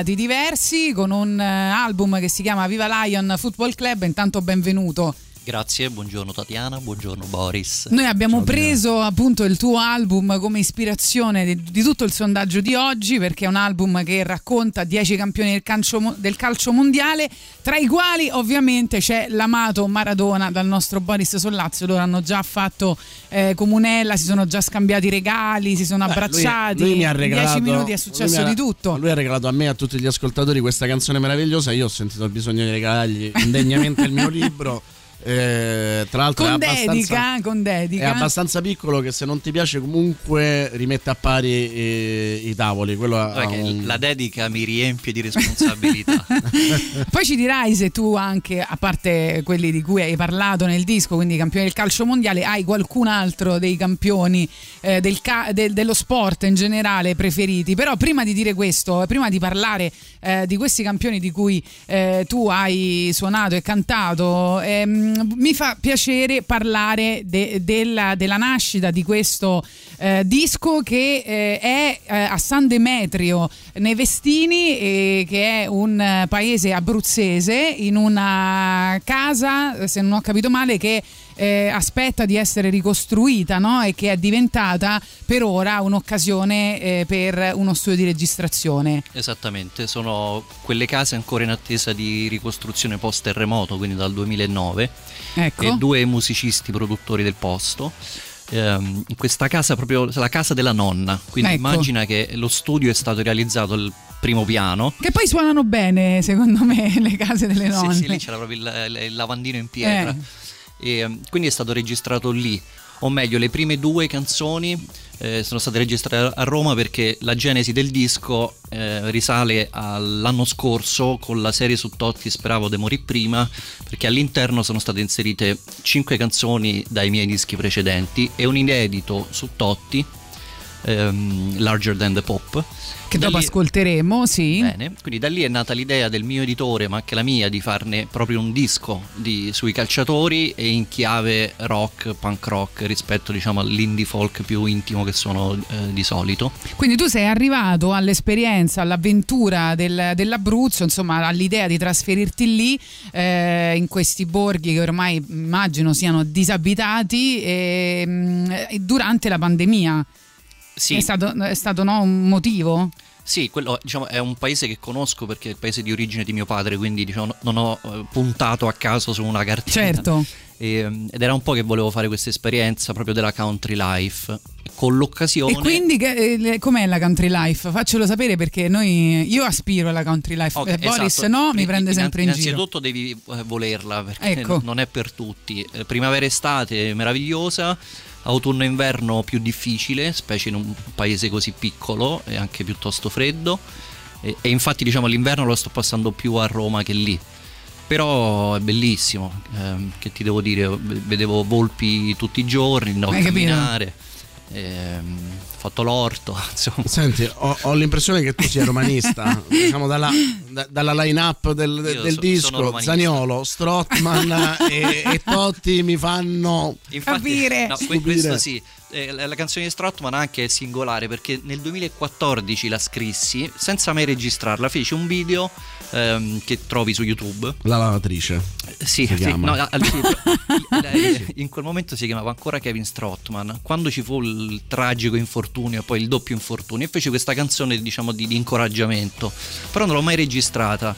cantati diversi con un eh, album che si chiama Viva Lion Football Club. Intanto benvenuto. Grazie, buongiorno Tatiana, buongiorno Boris. Noi abbiamo preso appunto il tuo album come ispirazione di, di tutto il sondaggio di oggi perché è un album che racconta 10 campioni del calcio, del calcio mondiale, tra i quali ovviamente c'è l'amato Maradona dal nostro Boris Sollazzo. Loro hanno già fatto eh, comunella, si sono già scambiati regali, si sono Beh, lui- abbracciati. lui mi ha in regalato 10 minuti è lui successo mi ha- di tutto. Lui ha regalato a me e a tutti gli ascoltatori questa canzone meravigliosa. Io ho sentito il bisogno di regalargli indegnamente il mio libro. Eh, tra l'altro Con è abbastanza, dedica, con è dedica. abbastanza piccolo che se non ti piace comunque rimette a pari eh, i tavoli. Un- La dedica mi riempie di responsabilità. Poi ci dirai se tu anche, a parte quelli di cui hai parlato nel disco, quindi campioni del calcio mondiale, hai qualcun altro dei campioni eh, del ca- del- dello sport in generale preferiti. Però prima di dire questo, prima di parlare eh, di questi campioni di cui eh, tu hai suonato e cantato, ehm, mi fa piacere parlare de- della, della nascita di questo eh, disco che eh, è eh, a San Demetrio nei Vestini, che è un eh, paese abruzzese, in una casa, se non ho capito male, che eh, aspetta di essere ricostruita no? e che è diventata per ora un'occasione eh, per uno studio di registrazione. Esattamente, sono quelle case ancora in attesa di ricostruzione post terremoto, quindi dal 2009, Ecco. e due musicisti produttori del posto. Ehm, in questa casa, proprio la casa della nonna, quindi Ecco. immagina che lo studio è stato realizzato al primo piano. Che poi suonano bene, secondo me, le case delle nonne. Sì, sì, lì c'era proprio il, il lavandino in pietra. Eh. E, ehm, quindi è stato registrato lì. O meglio, le prime due canzoni eh, sono state registrate a Roma perché la genesi del disco eh, risale all'anno scorso con la serie su Totti Speravo de morì prima perché all'interno sono state inserite cinque canzoni dai miei dischi precedenti e un inedito su Totti ehm, Larger Than the Pop Che Da dopo lì- ascolteremo, sì. Bene, quindi da lì è nata l'idea del mio editore, ma anche la mia, di farne proprio un disco di- sui calciatori e in chiave rock, punk rock rispetto diciamo all'indie folk più intimo che sono eh, di solito. Quindi tu sei arrivato all'esperienza, all'avventura del- dell'Abruzzo, insomma all'idea di trasferirti lì, eh, in questi borghi che ormai immagino siano disabitati, e, mm, e durante la pandemia. Sì. È stato, è stato no, un motivo? Sì, quello diciamo, è un paese che conosco perché è il paese di origine di mio padre, quindi diciamo, non ho eh, puntato a caso su una cartina. Certo. E, mm, ed era un po' che volevo fare questa esperienza proprio della country life. Con l'occasione... E quindi eh, com'è la country life? Faccelo sapere perché noi, io aspiro alla country life. Ok, Eh, Boris esatto. no, mi prende sempre in giro. Innanzitutto devi eh, volerla perché Ecco. non- è per tutti. Primavera-estate meravigliosa, autunno-inverno più difficile, specie in un paese così piccolo e anche piuttosto freddo. E, e infatti diciamo l'inverno lo sto passando più a Roma che lì. Però è bellissimo, ehm, che ti devo dire, vedevo volpi tutti i giorni, andavo a Hai capito? camminare, ehm, fatto l'orto, insomma. Senti, ho, ho l'impressione che tu sia romanista, diciamo dalla, da- dalla line-up del, del sono disco, romanista. Zaniolo, Strottman e, e Totti mi fanno Infatti, no, que- stupire. questo sì. Eh, la, canzone di Strottman anche è singolare perché nel 2014 la scrissi senza mai registrarla. Feci un video ehm, che trovi su YouTube. La lavatrice. Eh, Sì, Si sì, no, al- lei- in quel momento si chiamava ancora Kevin Strottman. Quando ci fu il tragico infortunio e poi il doppio infortunio, e feci questa canzone diciamo di, di incoraggiamento, però non l'ho mai registrata.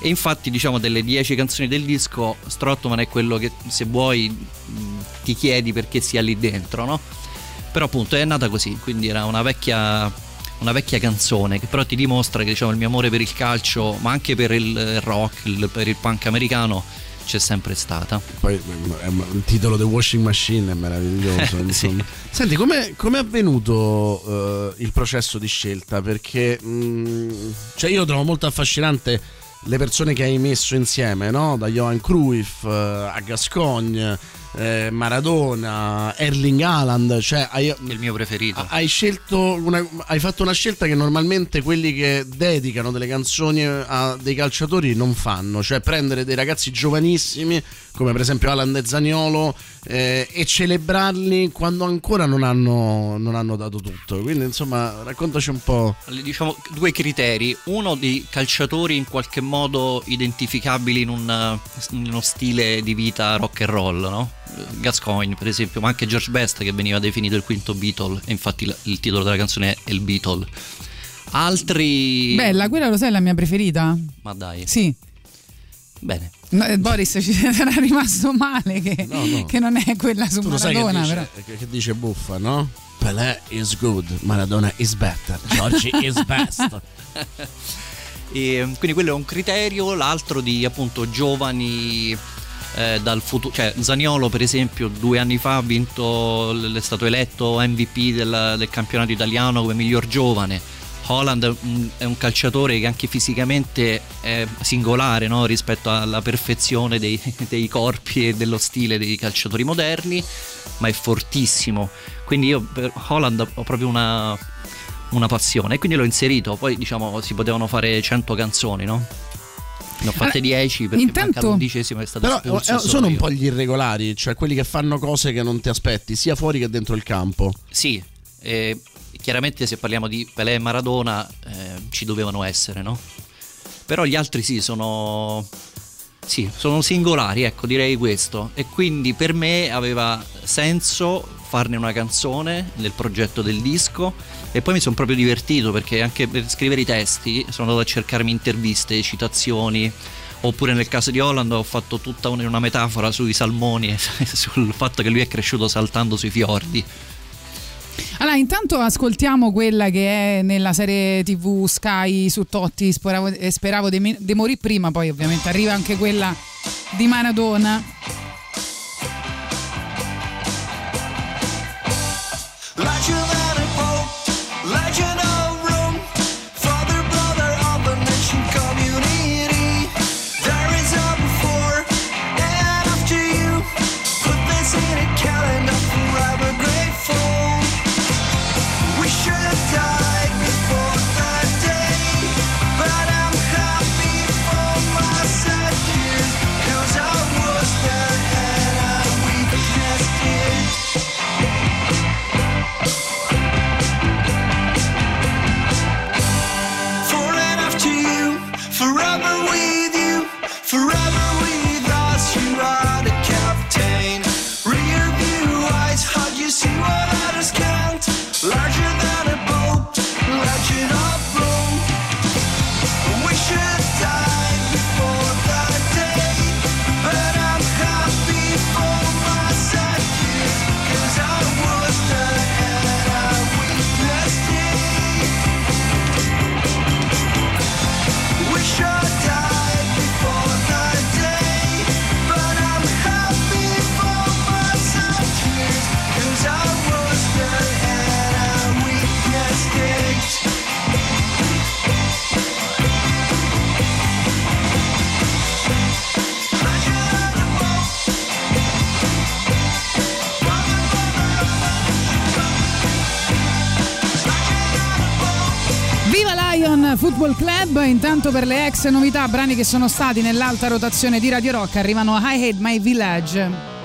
E infatti, diciamo, delle dieci canzoni del disco, Strottman è quello che se vuoi ti chiedi perché sia lì dentro, no? Però appunto è nata così, quindi era una vecchia, una vecchia canzone che però ti dimostra che diciamo, il mio amore per il calcio, ma anche per il rock, il- per il punk americano, c'è sempre stata. Poi il titolo The Washing Machine è meraviglioso. insomma. Senti, com'è, com'è avvenuto eh, il processo di scelta? Perché mh, cioè io trovo molto affascinante le persone che hai messo insieme, no? Da Johan Cruyff eh, a Gascogne, eh, Maradona, Erling Haaland, cioè hai, il mio preferito. Hai scelto una- hai fatto una scelta che normalmente quelli che dedicano delle canzoni a dei calciatori non fanno, cioè prendere dei ragazzi giovanissimi come per esempio Alan e Zaniolo eh, e celebrarli quando ancora non hanno, non hanno dato tutto. Quindi insomma raccontaci un po'. Diciamo due criteri, uno di calciatori in qualche modo identificabili in, un, in uno stile di vita rock and roll, no? Gascoigne per esempio, ma anche George Best che veniva definito il quinto Beatle, e infatti la- il titolo della canzone è Il Beatle. Altri... Bella, quella lo sai è la mia preferita? Ma dai. Sì. Bene. No, eh, Boris ci sarà rimasto male che, No, no. che non è quella su Tu lo sai che Maradona, dice, però. che dice buffa, no? Pelé is good, Maradona is better, Giorgi is best. E, quindi quello è un criterio, l'altro di appunto giovani eh, dal futuro, cioè Zaniolo per esempio due anni fa ha vinto, è stato eletto MVP del, del campionato italiano come miglior giovane. Holland è un calciatore che anche fisicamente è singolare no? rispetto alla perfezione dei, dei corpi e dello stile dei calciatori moderni, ma è fortissimo. Quindi io per Holland ho proprio una, una passione e quindi l'ho inserito. Poi diciamo si potevano fare 100 canzoni, no? Ne ho fatte Allora, 10 perché intanto- manca l'undicesima è stato Però espulso eh, sono un po' gli irregolari, cioè quelli che fanno cose che non ti aspetti, sia fuori che dentro il campo. Sì, eh, chiaramente se parliamo di Pelé e Maradona eh, ci dovevano essere, no? Però gli altri sì, sono... Sì, sono singolari, ecco, direi questo. E quindi per me aveva senso farne una canzone nel progetto del disco e poi mi sono proprio divertito perché anche per scrivere i testi sono andato a cercarmi interviste, citazioni, oppure nel caso di Holland ho fatto tutta un- una metafora sui salmoni e sul fatto che lui è cresciuto saltando sui fiordi. Allora, intanto ascoltiamo quella che è nella serie TV Sky su Totti, speravo, eh, speravo mi- di morire prima, poi ovviamente arriva anche quella di Maradona. Congratulations. Intanto per le ex novità, brani che sono stati nell'alta rotazione di Radio Rock, arrivano I Hate My Village.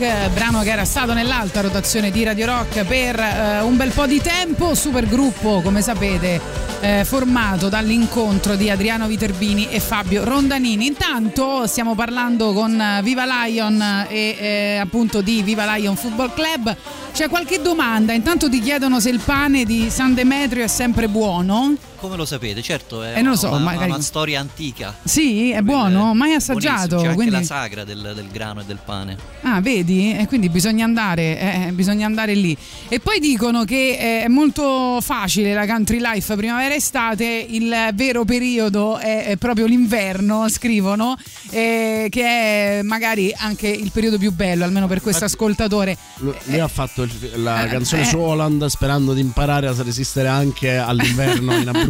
Brano che era stato nell'alta rotazione di Radio Rock per eh, un bel po' di tempo, super gruppo come sapete eh, formato dall'incontro di Adriano Viterbini e Fabio Rondanini. Intanto stiamo parlando con eh, Viva Lion e eh, appunto di Viva Lion Football Club. C'è qualche domanda? Intanto ti chiedono se il pane di San Demetrio è sempre buono. Come lo sapete? Certo, è Eh, non lo so, una, magari- una storia antica. Sì, è buono, mai assaggiato. C'è anche quindi- la sagra del, del grano e del pane. Ah, vedi? E quindi bisogna andare, eh, bisogna andare lì. E poi dicono che eh, è molto facile la country life primavera-estate, il vero periodo è, proprio l'inverno, scrivono, eh, che è magari anche il periodo più bello, almeno per questo ascoltatore. Lui lui ha fatto il- la eh, canzone eh. su Holland sperando di imparare a resistere anche all'inverno in Abruzzo.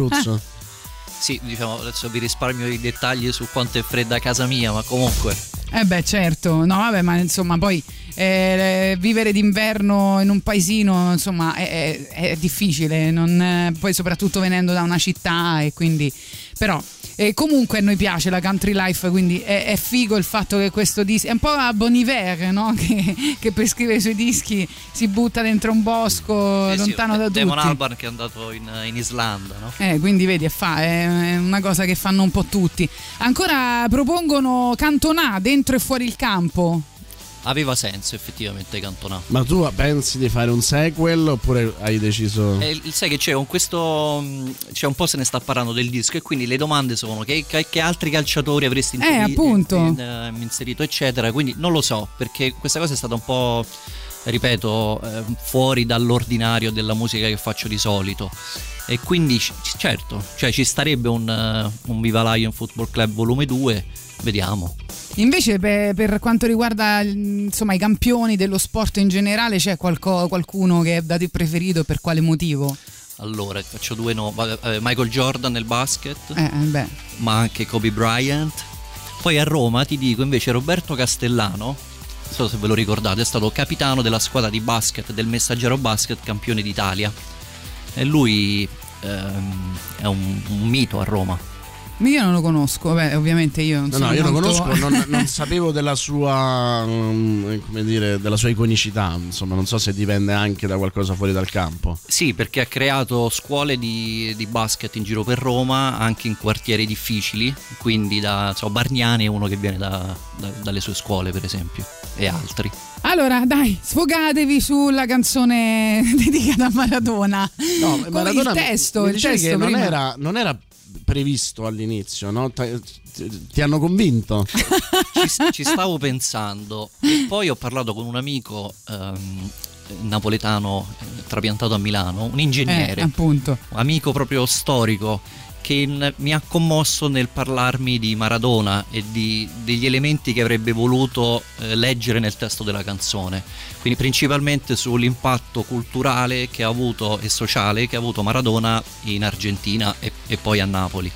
Sì, diciamo, adesso vi risparmio i dettagli su quanto è fredda casa mia, ma comunque. Eh beh, certo, no, vabbè, ma insomma, poi eh, vivere d'inverno in un paesino, insomma, è, è- è difficile, non- eh, poi soprattutto venendo da una città e quindi, però, eh, comunque a noi piace la country life, quindi è, è figo il fatto che questo disco, è un po' a Bon Iver, no? Che, che per scrivere i suoi dischi si butta dentro un bosco, Sì, sì, lontano da tutti. Damon Albarn che è andato in, in Islanda, no? Eh, quindi vedi, è, fa- è una cosa che fanno un po' tutti. Ancora propongono Cantonà dentro e fuori il campo. Aveva senso effettivamente Cantona. Ma tu pensi di fare un sequel oppure hai deciso... Eh, il- sai che c'è con questo. C'è un po' se ne sta parlando del disco e quindi le domande sono che, che- altri calciatori avresti Eh, interi- appunto. eh, inserito, eccetera. Quindi non lo so, perché questa cosa è stata un po', ripeto, eh, fuori dall'ordinario della musica che faccio di solito. E quindi c- certo, cioè ci starebbe un, eh, un Viva Lion Football Club volume 2, vediamo. Invece, per, per quanto riguarda insomma, i campioni dello sport in generale, c'è qualco- qualcuno che è da te preferito per quale motivo? Allora, faccio due nomi. Michael Jordan nel basket. Eh, eh, ma anche Kobe Bryant. Poi a Roma ti dico invece Roberto Castellano, non so se ve lo ricordate, è stato capitano della squadra di basket del Messaggero Basket campione d'Italia. E lui ehm, è un, un mito a Roma. Io non lo conosco, beh, ovviamente io non No, sono no, io lo conosco, non, non sapevo della sua, mm, come dire, della sua iconicità, insomma, non so se dipende anche da qualcosa fuori dal campo. Sì, perché ha creato scuole di, di basket in giro per Roma, anche in quartieri difficili, quindi da so, Bargnani è uno che viene da- da- dalle sue scuole per esempio, e altri. Allora, dai, sfogatevi sulla canzone dedicata a Maradona. No, Maradona il testo, il testo che non era, non era previsto all'inizio, no? Ti, ti hanno convinto? ci, ci stavo pensando e poi ho parlato con un amico ehm, napoletano eh, trapiantato a Milano, un ingegnere, Eh, appunto. un amico proprio storico che mi ha commosso nel parlarmi di Maradona e di- degli elementi che avrebbe voluto eh, leggere nel testo della canzone. Quindi principalmente sull'impatto culturale avuto e sociale che ha avuto Maradona in Argentina e, e poi a Napoli.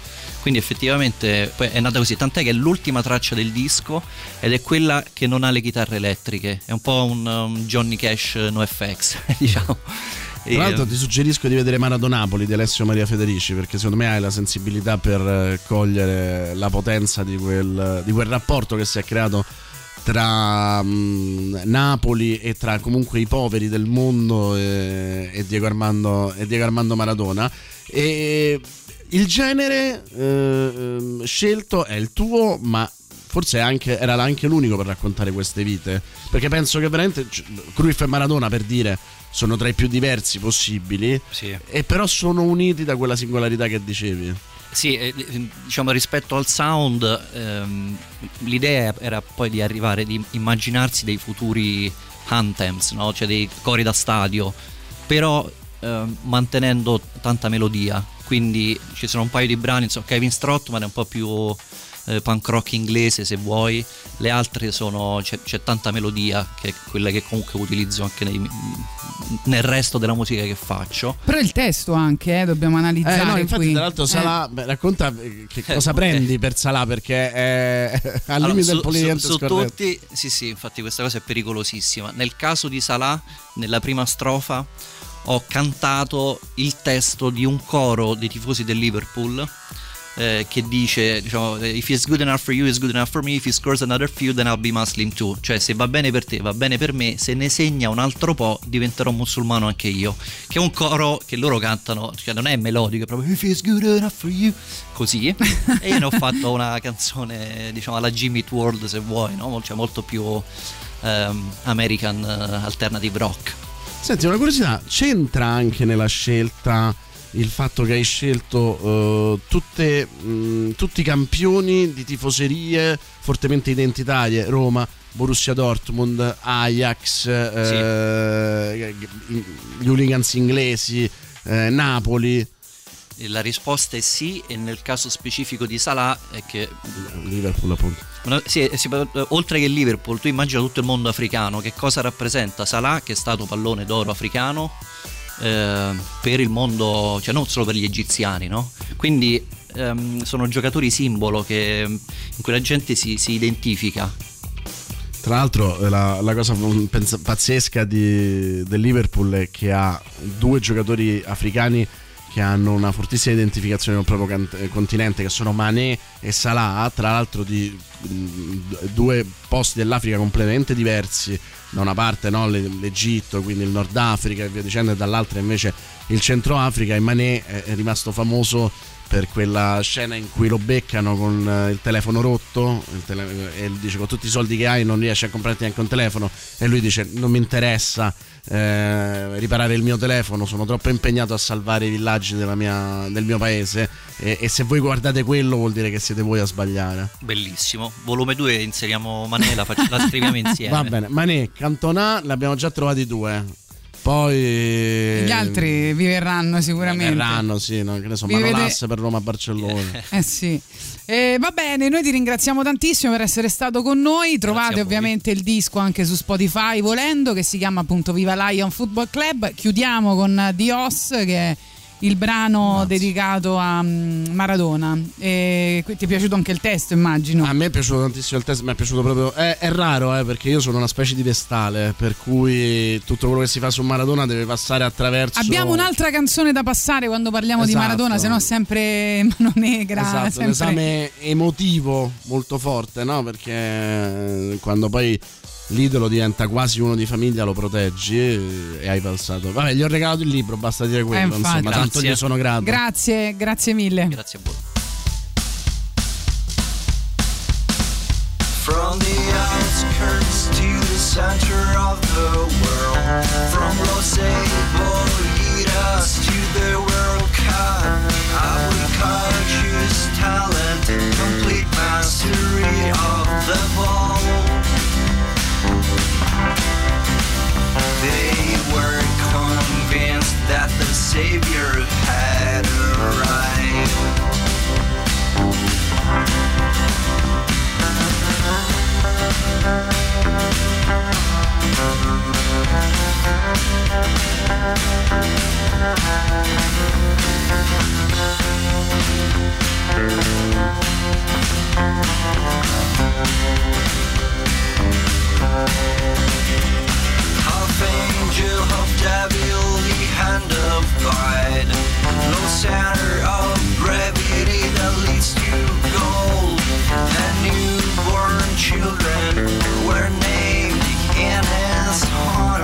Quindi effettivamente è nata così, tant'è che è l'ultima traccia del disco ed è quella che non ha le chitarre elettriche, è un po' un, um, Johnny Cash no FX, diciamo. Tra l'altro eh, ti suggerisco di vedere Maradonapoli di Alessio Maria Federici perché secondo me hai la sensibilità per eh, cogliere la potenza di quel, di quel rapporto che si è creato tra mm, Napoli e tra comunque i poveri del mondo e, e Diego, Armando, e Diego Armando Maradona. E il genere eh, ehm, scelto è il tuo ma forse anche- era anche l'unico per raccontare queste vite. Perché penso che veramente c- Cruyff e Maradona per dire sono tra i più diversi possibili Sì. e però sono uniti da quella singolarità che dicevi Sì, eh, diciamo rispetto al sound, ehm, l'idea era poi di arrivare, di immaginarsi dei futuri anthems, no? cioè dei cori da stadio, però ehm, mantenendo tanta melodia. Quindi ci sono un paio di brani, insomma, Kevin Strottman è un po' più eh, punk rock inglese se vuoi, le altre sono, c'è, c'è tanta melodia che è quella che comunque utilizzo anche nei- nel resto della musica che faccio. Però il testo anche, eh, dobbiamo analizzare Eh, no, infatti, qui. tra l'altro, Eh. Salah, beh, racconta eh, che Eh, cosa eh. prendi per Salah perché è al Allora, limite del polivalente su- su tutti, sì, sì, infatti questa cosa è pericolosissima. Nel caso di Salah, nella prima strofa, ho cantato il testo di un coro dei tifosi del Liverpool. Eh, che dice diciamo if he's good enough for you is good enough for me. If he scores another few then I'll be Muslim too. Cioè se va bene per te va bene per me. Se ne segna un altro po' diventerò musulmano anche io. Che è un coro che loro cantano cioè non è melodico è proprio if he's good enough for you. Così. E io ne ho fatto una canzone diciamo alla Jimmy World se vuoi no? cioè molto più ehm, American eh, alternative rock. Senti, una curiosità, c'entra anche nella scelta il fatto che hai scelto eh, tutte, mh, tutti i campioni di tifoserie fortemente identitarie, Roma, Borussia Dortmund, Ajax, eh, gli hooligans inglesi, eh, Napoli, la risposta è sì e nel caso specifico di Salah è che Liverpool appunto. Una- sì, eh, sì, eh, oltre che Liverpool, tu immagina tutto il mondo africano, che cosa rappresenta Salah, che è stato pallone d'oro africano, eh, per il mondo, cioè non solo per gli egiziani, no? Quindi ehm, sono giocatori simbolo che, in cui la gente si, si identifica. Tra l'altro eh, la, la cosa pensa- pazzesca di- del Liverpool è che ha due giocatori africani che hanno una fortissima identificazione con il proprio eh, continente che sono Mané e Salah, tra l'altro di mh, due posti dell'Africa completamente diversi, da una parte no, l'E- l'Egitto, quindi il Nord Africa e via dicendo, e dall'altra invece il Centro Africa e Mané è rimasto famoso per quella scena in cui lo beccano con eh, il telefono rotto il tele- e lui dice con tutti i soldi che hai non riesci a comprarti neanche un telefono. E lui dice non mi interessa eh, riparare il mio telefono sono troppo impegnato a salvare i villaggi della mia- del mio paese. E, e se voi guardate quello vuol dire che siete voi a sbagliare. Bellissimo. Volume 2 inseriamo Manela, fac- la scriviamo insieme. va bene. Mané Cantona ne abbiamo già trovati due poi Gli altri vi verranno sicuramente. verranno sì no? che ne so Vi vede- per Roma Barcellona Eh sì. Eh, va bene, noi ti ringraziamo tantissimo per essere stato con noi. Trovate ovviamente il disco anche su Spotify volendo, che si chiama appunto Viva Lion Football Club. Chiudiamo con Dios, che è il brano dedicato a mm, Maradona. E ti è piaciuto anche il testo, immagino. A me è piaciuto tantissimo il test, mi è piaciuto proprio. È, è raro, eh, perché io sono una specie di vestale, per cui tutto quello che si fa su Maradona deve passare attraverso. Abbiamo un'altra canzone da passare quando parliamo di Esatto. Maradona, se no sempre mano negra. Esatto, un sempre- esame emotivo molto forte, no? Perché eh, quando poi l'idolo diventa quasi uno di famiglia lo proteggi e, e hai passato. Vabbè, gli ho regalato il libro, basta dire quello, Eh, infatti. insomma, tanto Grazie. gli sono grato. Grazie, grazie mille. Grazie a voi. From the outskirts to the center of the world, from Los Cebollitas to the World Cup, I would call choose talent, complete savior had arrived. Half angel, half devil hand of God. No center of gravity that leads to gold. And newborn children were named in his honor.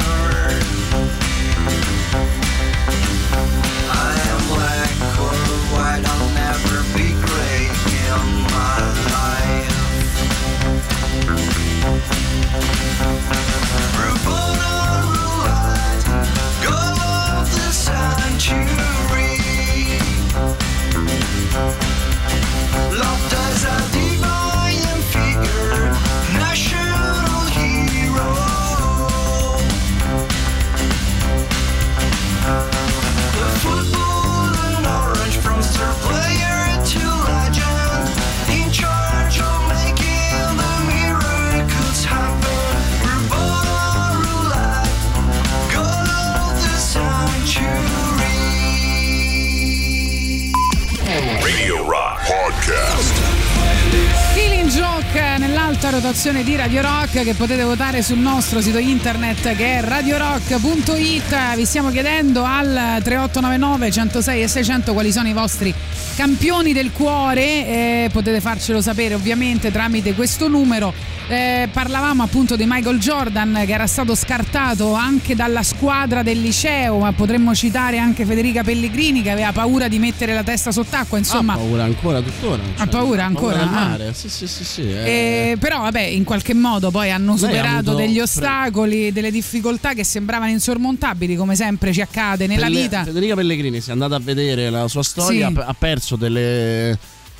Okay. Nell'alta rotazione di Radio Rock che potete votare sul nostro sito internet che è radiorock.it. Vi stiamo chiedendo al 3899 106 e 600 quali sono i vostri campioni del cuore. Eh, potete farcelo sapere ovviamente tramite questo numero. Eh, parlavamo appunto di Michael Jordan che era stato scartato anche dalla squadra del liceo, ma potremmo citare anche Federica Pellegrini che aveva paura di mettere la testa sott'acqua. Insomma, Ha paura ancora tuttora. Ha paura ancora? del Ah. mare. Sì, sì, sì, sì. eh. Eh, però vabbè, in qualche modo poi hanno superato degli ostacoli, delle difficoltà che sembravano insormontabili, come sempre ci accade nella Pelle- vita. Federica Pellegrini, se andate a vedere la sua storia, Sì. ha, perso delle,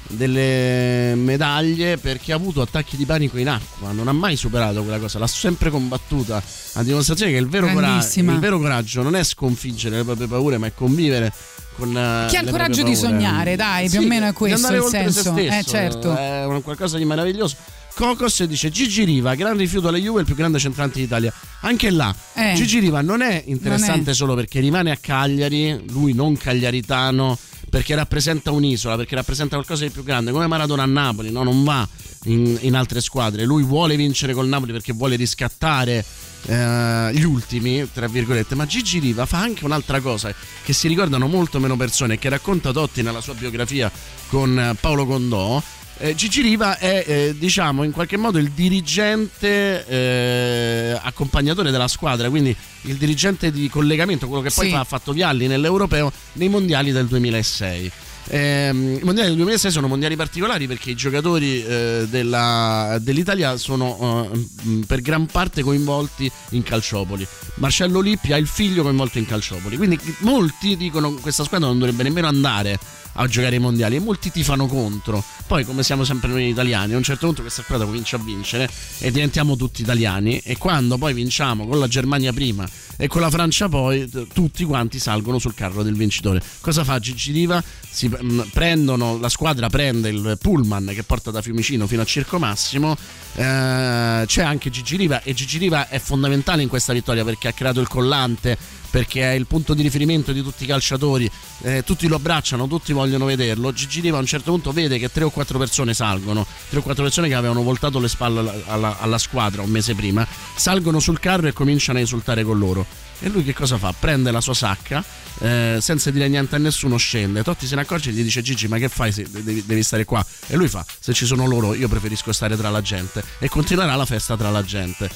delle medaglie perché ha avuto attacchi di panico in acqua. Non ha mai superato quella cosa, l'ha sempre combattuta. A dimostrazione che il vero, cora- Grandissima. il vero coraggio non è sconfiggere le proprie paure, ma è convivere con. eh, Chi ha il coraggio di sognare, dai, più Sì, o meno è questo il senso. stesso, Eh, certo. È un qualcosa di meraviglioso. Cocos dice Gigi Riva, gran rifiuto alla Juve, il più grande centrante d'Italia. Anche là, Eh. Gigi Riva non è interessante Non è. solo perché rimane a Cagliari, lui non cagliaritano, perché rappresenta un'isola, perché rappresenta qualcosa di più grande, come Maradona a Napoli, no? non va in, in altre squadre. Lui vuole vincere col Napoli perché vuole riscattare eh, gli ultimi, tra virgolette, ma Gigi Riva fa anche un'altra cosa che si ricordano molto meno persone che racconta Totti nella sua biografia con eh, Paolo Condò. Eh, Gigi Riva è, eh, diciamo, in qualche modo il dirigente eh, accompagnatore della squadra, quindi il dirigente di collegamento, quello che poi Sì. fa- ha fatto Vialli nell'Europeo nei mondiali del 2006. Ehm, I mondiali del 2006 sono mondiali particolari perché i giocatori eh, della- dell'Italia sono eh, mh, per gran parte coinvolti in calciopoli. Marcello Lippi ha il figlio coinvolto in calciopoli, quindi molti dicono che questa squadra non dovrebbe nemmeno andare a giocare ai mondiali e molti tifano contro. Poi, come siamo sempre noi italiani, a un certo punto questa squadra comincia a vincere e diventiamo tutti italiani. E quando poi vinciamo con la Germania prima e con la Francia poi, tutti quanti salgono sul carro del vincitore. Cosa fa Gigi Riva? Si mh, prendono, la squadra prende il pullman che porta da Fiumicino fino a Circo Massimo. eh, c'è anche Gigi Riva e Gigi Riva è fondamentale in questa vittoria perché ha creato il collante perché è il punto di riferimento di tutti i calciatori, eh, tutti lo abbracciano, tutti vogliono vederlo. Gigi Riva a un certo punto vede che tre o quattro persone salgono, tre o quattro persone che avevano voltato le spalle alla, alla- alla squadra un mese prima, salgono sul carro e cominciano a esultare con loro. E lui che cosa fa? Prende la sua sacca, eh, senza dire niente a nessuno, scende. Totti se ne accorge e gli dice: Gigi, ma che fai? devi, devi stare qua. E lui fa: Se ci sono loro, io preferisco stare tra la gente. E continuerà la festa tra la gente.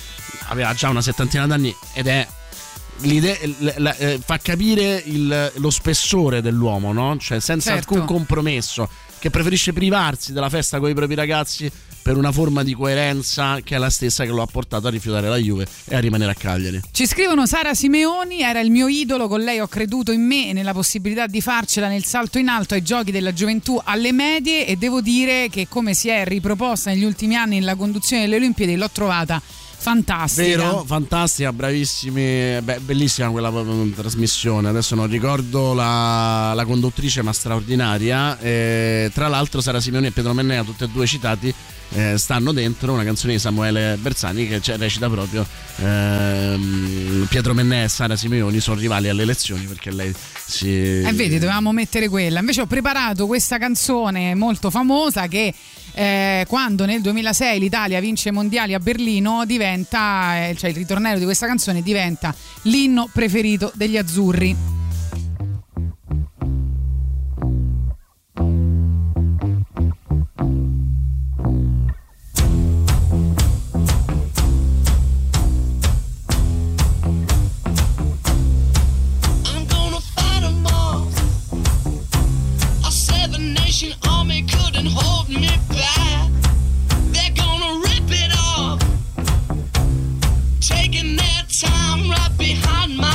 Aveva già una settantina d'anni ed è la- eh, fa capire il- lo spessore dell'uomo, no? Cioè, senza Certo. alcun compromesso, che preferisce privarsi della festa con i propri ragazzi per una forma di coerenza che è la stessa che lo ha portato a rifiutare la Juve e a rimanere a Cagliari. Ci scrivono Sara Simeoni, era il mio idolo, con lei ho creduto in me e nella possibilità di farcela nel salto in alto ai giochi della gioventù alle medie e devo dire che come si è riproposta negli ultimi anni nella conduzione delle Olimpiadi l'ho trovata fantastica. Vero, fantastica, bravissimi, beh, bellissima quella mm, trasmissione. Adesso non ricordo la, la conduttrice, ma straordinaria. Eh, tra l'altro, Sara Simeoni e Pietro Mennea, tutti e due citati eh, stanno dentro una canzone di Samuele Bersani che recita proprio ehm, Pietro Mennè e Sara Simeoni sono rivali alle elezioni perché lei si... Eh, vedi, dovevamo mettere quella. Invece ho preparato questa canzone molto famosa che eh, quando nel 2006 l'Italia vince i mondiali a Berlino diventa, eh, cioè il ritornello di questa canzone diventa l'inno preferito degli azzurri. Nation army couldn't hold me back. They're gonna rip it off. Taking time right behind my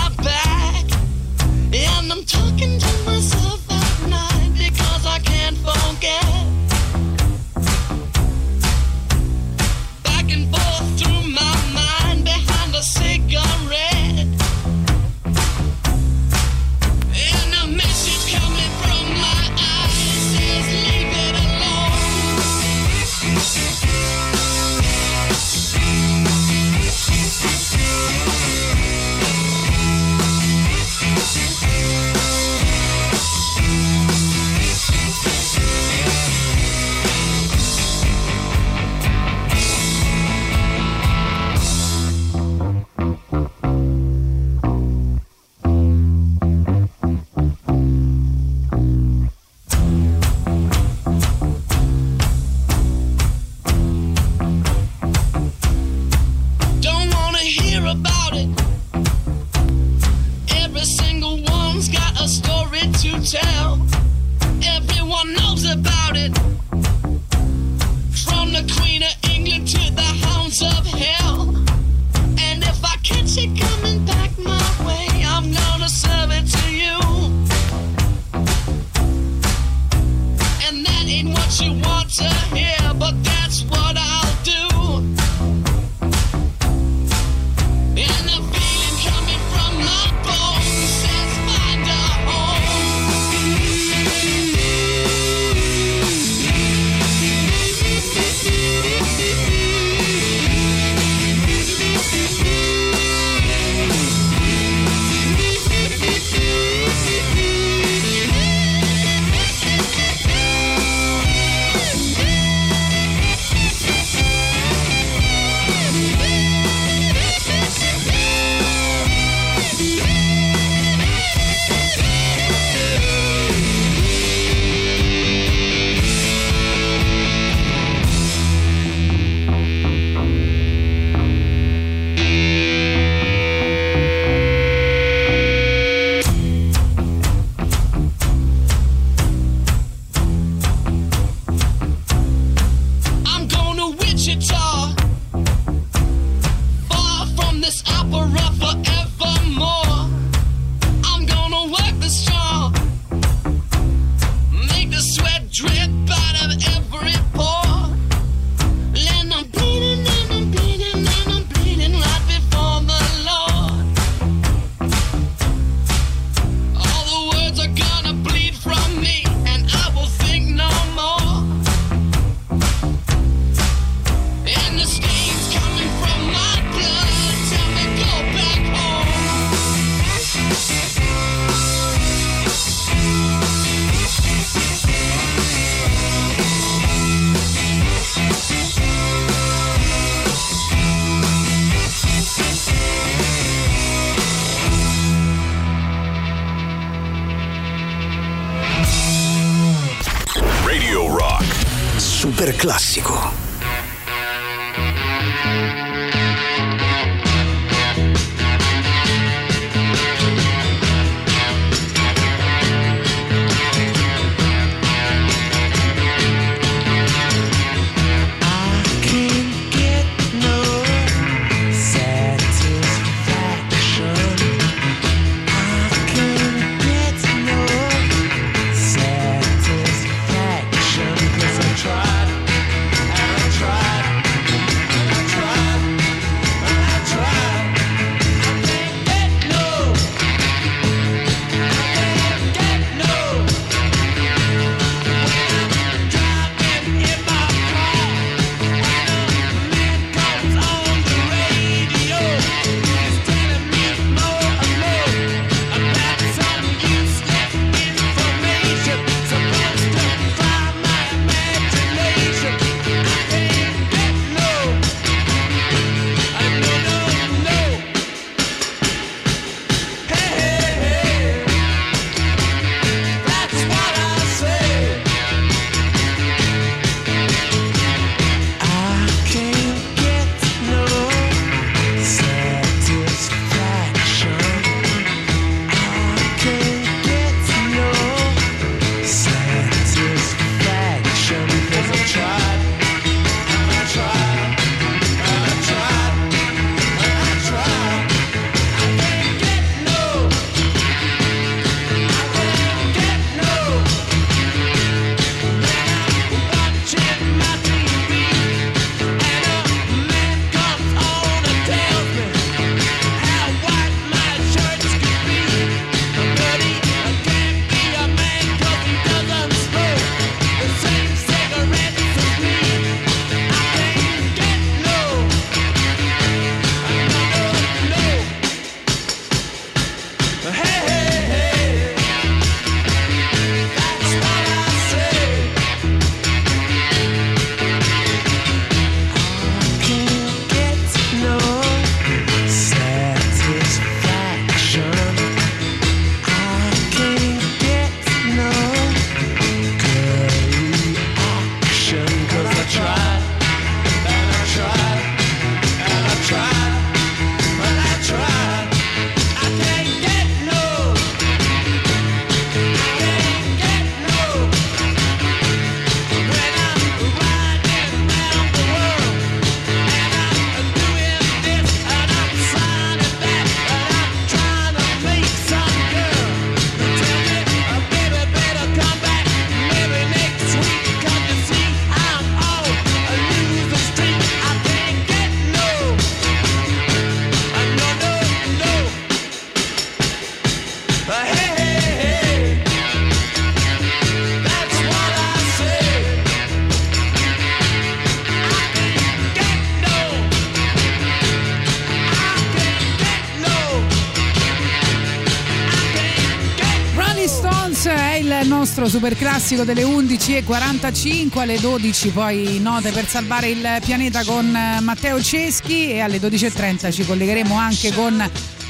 classico delle 11.45 alle 12 poi note per salvare il pianeta con eh, Matteo Ceschi e alle 12.30 ci collegheremo anche con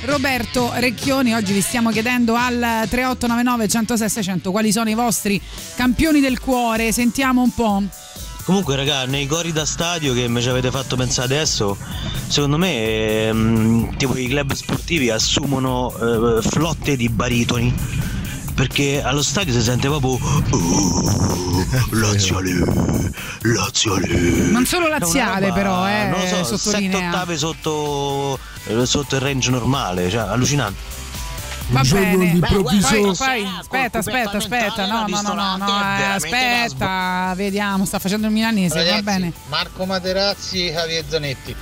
Roberto Recchioni. Oggi vi stiamo chiedendo al 3899 106 600 quali sono i vostri campioni del cuore. Sentiamo un po'. Comunque, raga, nei cori da stadio che mi ci avete fatto pensare adesso, secondo me, ehm, tipo i club sportivi assumono eh, flotte di baritoni. Perché allo stadio si sente proprio "Oh, laziale, laziale. Non solo laziale roba, però, eh, non lo so, sette sottolinea. ottave sotto, eh, sotto il range normale, cioè allucinante. Va bene. Poi, poi, aspetta, aspetta, aspetta. No, no, no, no, no, eh, aspetta, vediamo, sta facendo il milanese, va Ragazzi, bene. Marco Materazzi e Javier Zanetti.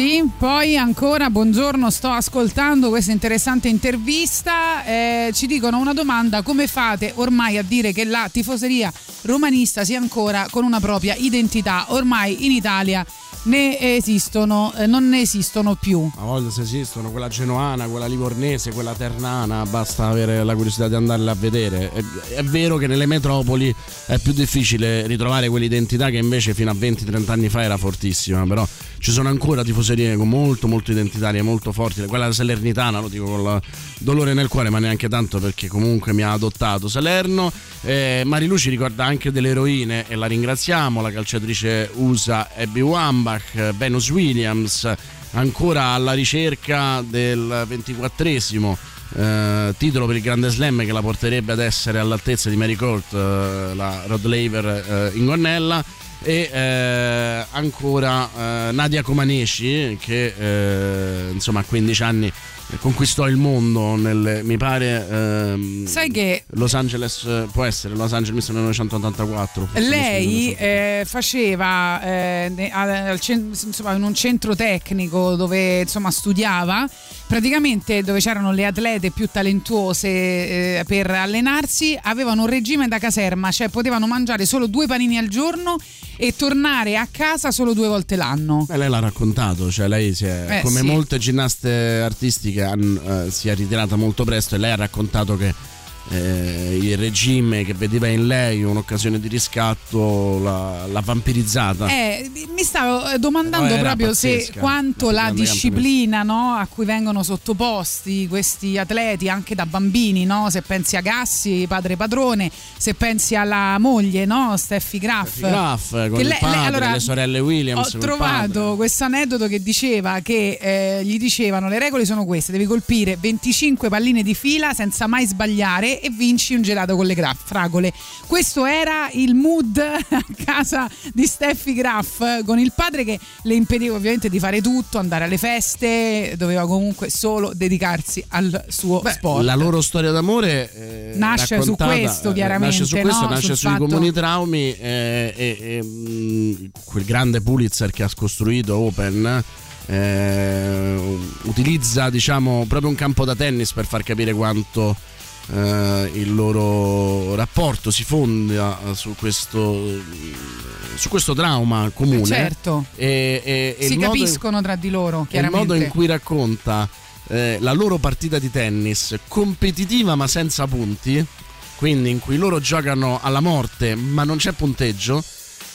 Sì, poi ancora buongiorno, sto ascoltando questa interessante intervista. Eh, ci dicono una domanda: come fate ormai a dire che la tifoseria romanista sia ancora con una propria identità? Ormai in Italia ne esistono, eh, non ne esistono più. A volte se esistono, quella genoana, quella livornese, quella ternana, basta avere la curiosità di andarle a vedere. È, è vero che nelle metropoli è più difficile ritrovare quell'identità che invece fino a 20-30 anni fa era fortissima, però ci sono ancora tifoserie molto molto identitarie, molto forti. Quella salernitana, lo dico con dolore nel cuore, ma neanche tanto perché comunque mi ha adottato Salerno. Eh, Marilu ci ricorda anche delle eroine e la ringraziamo, la calciatrice USA Abby Wambach, Venus Williams, ancora alla ricerca del 24esimo eh, titolo per il Grande Slam che la porterebbe ad essere all'altezza di Mary Court, eh, la Rod Laver eh, in gonnella e eh, ancora eh, Nadia Comaneci che eh, insomma a 15 anni conquistò il mondo nel, mi pare ehm, Sai che Los Angeles eh, può essere Los Angeles 1984 forse Lei eh, faceva eh, al- al insomma, in un centro tecnico dove insomma, studiava, praticamente dove c'erano le atlete più talentuose eh, per allenarsi, avevano un regime da caserma, cioè potevano mangiare solo due panini al giorno e tornare a casa solo due volte l'anno. Beh, lei l'ha raccontato, cioè lei si è, Eh, come sì. molte ginnaste artistiche han- eh, si è ritirata molto presto e lei ha raccontato che eh, il regime che vedeva in lei un'occasione di riscatto l'ha, l'ha vampirizzata. Eh, mi stavo eh, domandando No, proprio se pazzesca, quanto la disciplina no, a cui vengono sottoposti questi atleti anche da bambini, no? se pensi a Gassi, padre padrone, se pensi alla moglie, no? Steffi Graf. Steffi Graf, con Che il padre, lei- allora, le sorelle Williams. Ho trovato questo aneddoto che diceva che eh, gli dicevano le regole sono queste, devi colpire 25 palline di fila senza mai sbagliare e vinci un gelato con le gra- fragole. Questo era il mood a casa di Steffi Graff con il padre che le impediva ovviamente di fare tutto, andare alle feste, doveva comunque solo dedicarsi al suo sport. La loro storia d'amore eh, Nasce su questo, eh, chiaramente, Nasce su questo, no? nasce Sul sui fatto- comuni traumi eh, e, e, mh, quel grande Pulitzer che ha costruito Open eh, utilizza diciamo proprio un campo da tennis per far capire quanto eh, il loro rapporto si fonda su questo, su questo trauma comune certo. e, e- e si modo in- capiscono tra di loro, e il chiaramente. modo in cui racconta eh, la loro partita di tennis competitiva ma senza punti, quindi in cui loro giocano alla morte ma non c'è punteggio.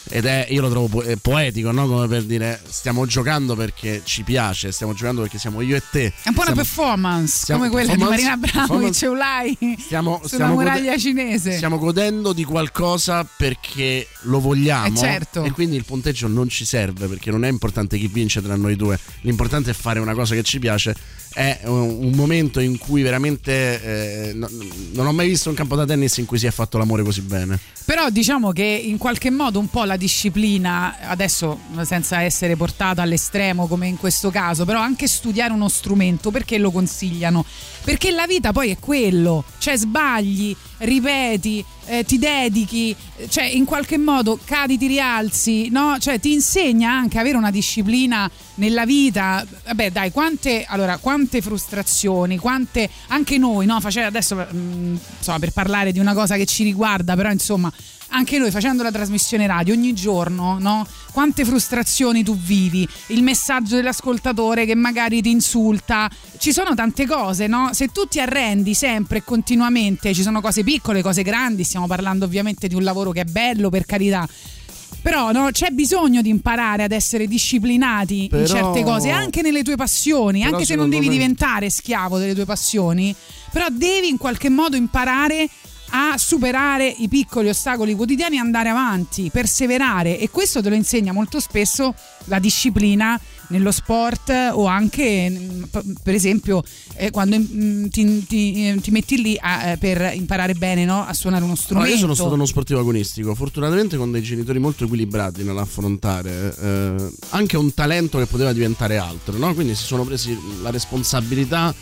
Ed è, io lo trovo eh, poetico, no? Come per dire, stiamo giocando perché ci piace, stiamo giocando perché siamo io e te. È un po' una performance stiamo- come quella di Marina Abramovic e Ulai Stiamo, sulla stiamo muraglia gode- cinese. Stiamo godendo di qualcosa perché lo vogliamo. Eh, certo. E quindi il punteggio non ci serve perché non è importante chi vince tra noi due. L'importante è fare una cosa che ci piace. È un, momento in cui veramente eh, no- non ho mai visto un campo da tennis in cui si è fatto l'amore così bene. Però diciamo che in qualche modo un po' la disciplina, adesso senza essere portata all'estremo come in questo caso, però anche studiare uno strumento, perché lo consigliano? Perché la vita poi è quello, cioè sbagli, ripeti, eh, ti dedichi, cioè in qualche modo cadi, ti rialzi, no? Cioè ti insegna anche a avere una disciplina nella vita. Vabbè, dai, quante, allora, quante frustrazioni, quante anche noi, no? Facendo adesso mm, insomma, per parlare di una cosa che ci riguarda, però insomma, anche noi facendo la trasmissione radio ogni giorno, no? Quante frustrazioni tu vivi, il messaggio dell'ascoltatore che magari ti insulta, ci sono tante cose, no? Se tu ti arrendi sempre e continuamente, ci sono cose piccole, cose grandi, stiamo parlando ovviamente di un lavoro che è bello, per carità. Però no, c'è bisogno di imparare ad essere disciplinati in Però- certe cose, anche nelle tue passioni, anche se non devi me- diventare schiavo delle tue passioni, però devi in qualche modo imparare a superare i piccoli ostacoli quotidiani e andare avanti, perseverare e questo te lo insegna molto spesso la disciplina nello sport o anche mm, per esempio eh, quando mm, ti, ti- eh, ti metti lì a- eh, per imparare bene no? a suonare uno No, strumento. io sono stato uno sportivo agonistico, fortunatamente con dei genitori molto equilibrati nell'affrontare eh, anche un talento che poteva diventare altro, no? quindi si sono presi la responsabilità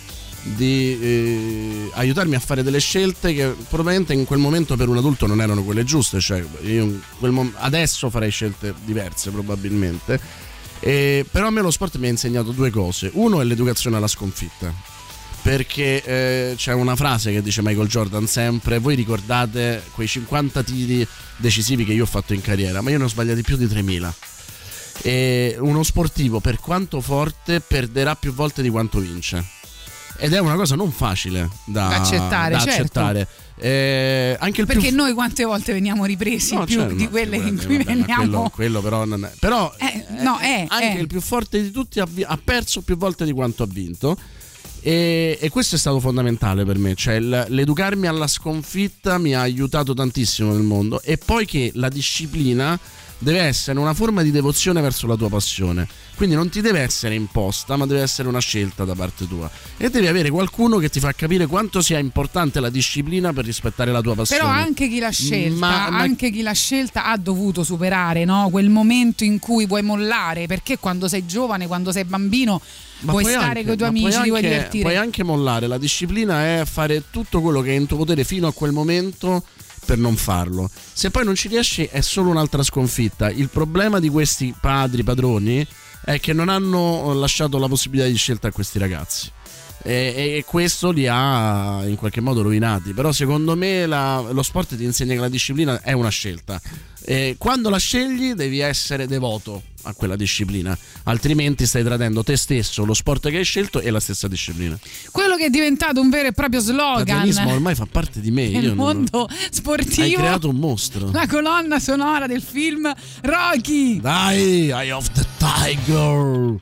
di eh, aiutarmi a fare delle scelte che probabilmente in quel momento per un adulto non erano quelle giuste, cioè io mom- adesso farei scelte diverse probabilmente, Eh, però a me lo sport mi ha insegnato due cose, uno è l'educazione alla sconfitta, perché eh, c'è una frase che dice Michael Jordan sempre, voi ricordate quei 50 tiri decisivi che io ho fatto in carriera, ma io ne ho sbagliati più di 3000. E uno sportivo, per quanto forte, perderà più volte di quanto vince. Ed è una cosa non facile da, accettare, da certo. accettare. Eh, anche il più Perché noi quante volte veniamo ripresi No, più certo, di quelle in cui vabbè, veniamo. Quello, quello però non è. Però Eh, no, è, anche è. il più forte di tutti ha, ha perso più volte di quanto ha vinto. E, e questo è stato fondamentale per me, cioè il- l'educarmi alla sconfitta mi ha aiutato tantissimo nel mondo e poi che la disciplina deve essere una forma di devozione verso la tua passione, quindi non ti deve essere imposta ma deve essere una scelta da parte tua e devi avere qualcuno che ti fa capire quanto sia importante la disciplina per rispettare la tua passione. Però anche chi l'ha scelta, Ma- ma- anche chi l'ha scelta ha dovuto superare no? quel momento in cui vuoi mollare, perché quando sei giovane, quando sei bambino, vuoi puoi stare anche- con i tuoi ma amici, ti vuoi divertire. Puoi anche mollare, la disciplina è fare tutto quello che è in tuo potere fino a quel momento per non farlo. Se poi non ci riesci è solo un'altra sconfitta. Il problema di questi padri, padroni, è che non hanno lasciato la possibilità di scelta a questi ragazzi. E, e questo li ha in qualche modo rovinati. Però secondo me la- lo sport ti insegna che la disciplina è una scelta. E quando la scegli devi essere devoto a quella disciplina, altrimenti stai tradendo te stesso, lo sport che hai scelto e la stessa disciplina. Quello che è diventato un vero e proprio slogan L'atletismo ormai fa parte di me. nel io non- mondo Hai sportivo. creato un mostro. La colonna sonora del film Rocky. Dai, Eye of the Tiger.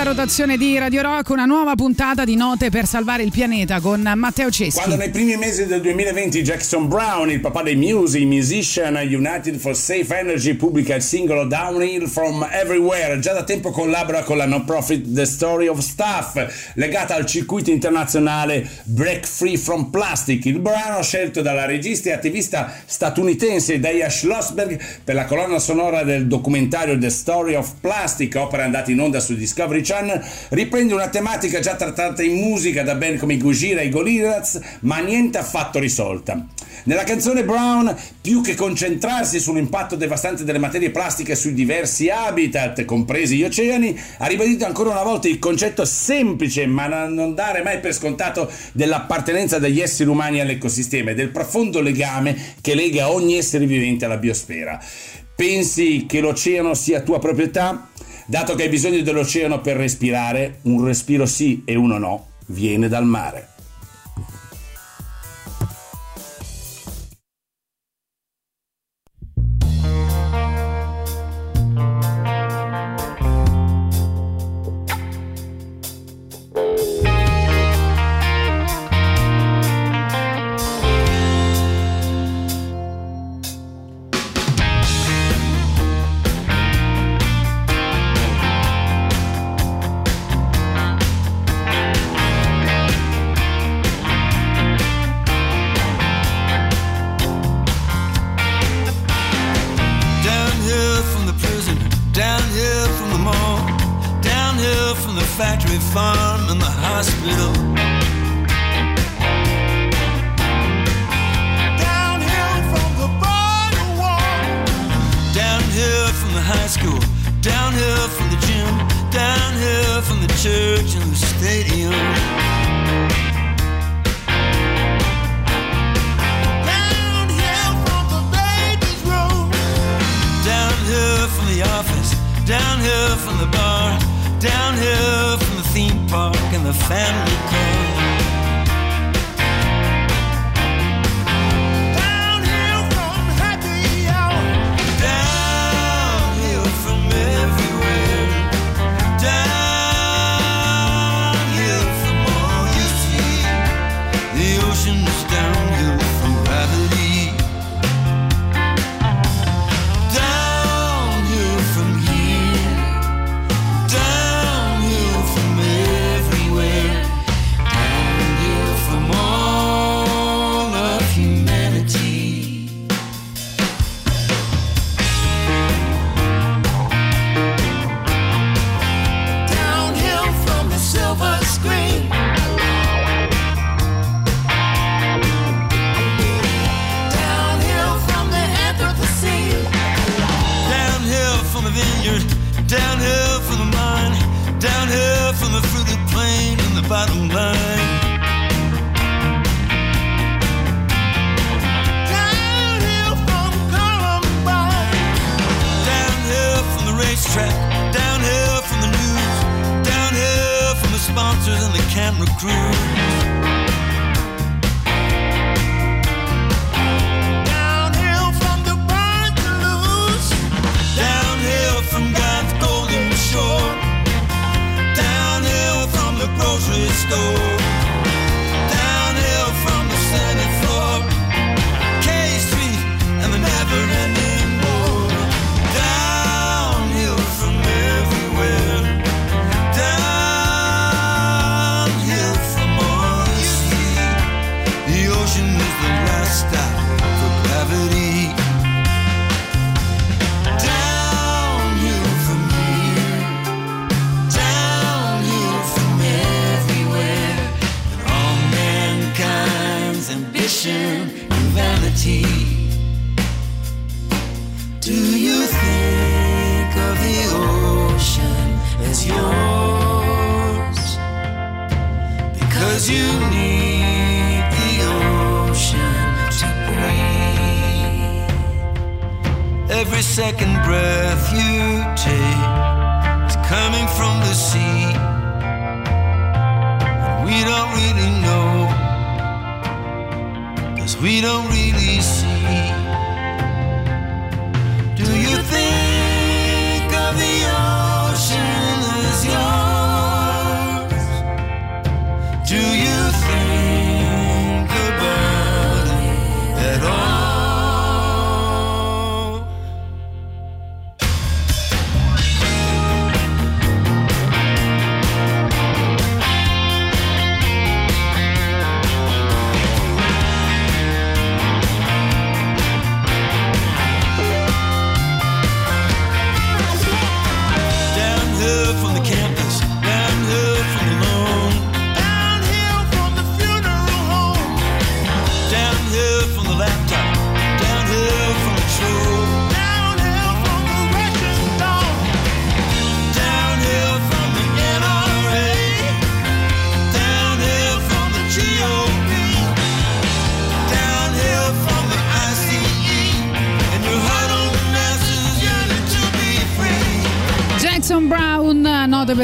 Nell'alta rotazione di Radio Rock una nuova puntata di Note per salvare il pianeta con Matteo Ceschi. Quando nei primi mesi del 2020 Jackson Brown, il papà dei Muse, i musician United for Safe Energy, pubblica il singolo Downhill from Everywhere, già da tempo collabora con la non profit The Story of Stuff, legata al circuito internazionale Break Free from Plastic. Il brano scelto dalla regista e attivista statunitense Daya Schlossberg per la colonna sonora del documentario The Story of Plastic, opera andata in onda su Discovery Channel, riprende una tematica già trattata in musica da band come i Gojira e i Gorillaz, ma niente affatto risolta. Nella canzone Brown, più che concentrarsi sull'impatto devastante delle materie plastiche sui diversi habitat, compresi gli oceani, ha ribadito ancora una volta il concetto semplice, ma da non dare mai per scontato, dell'appartenenza degli esseri umani all'ecosistema e del profondo legame che lega ogni essere vivente alla biosfera. Pensi che l'oceano sia tua proprietà? Dato che hai bisogno dell'oceano per respirare, un respiro sì e uno no viene dal mare.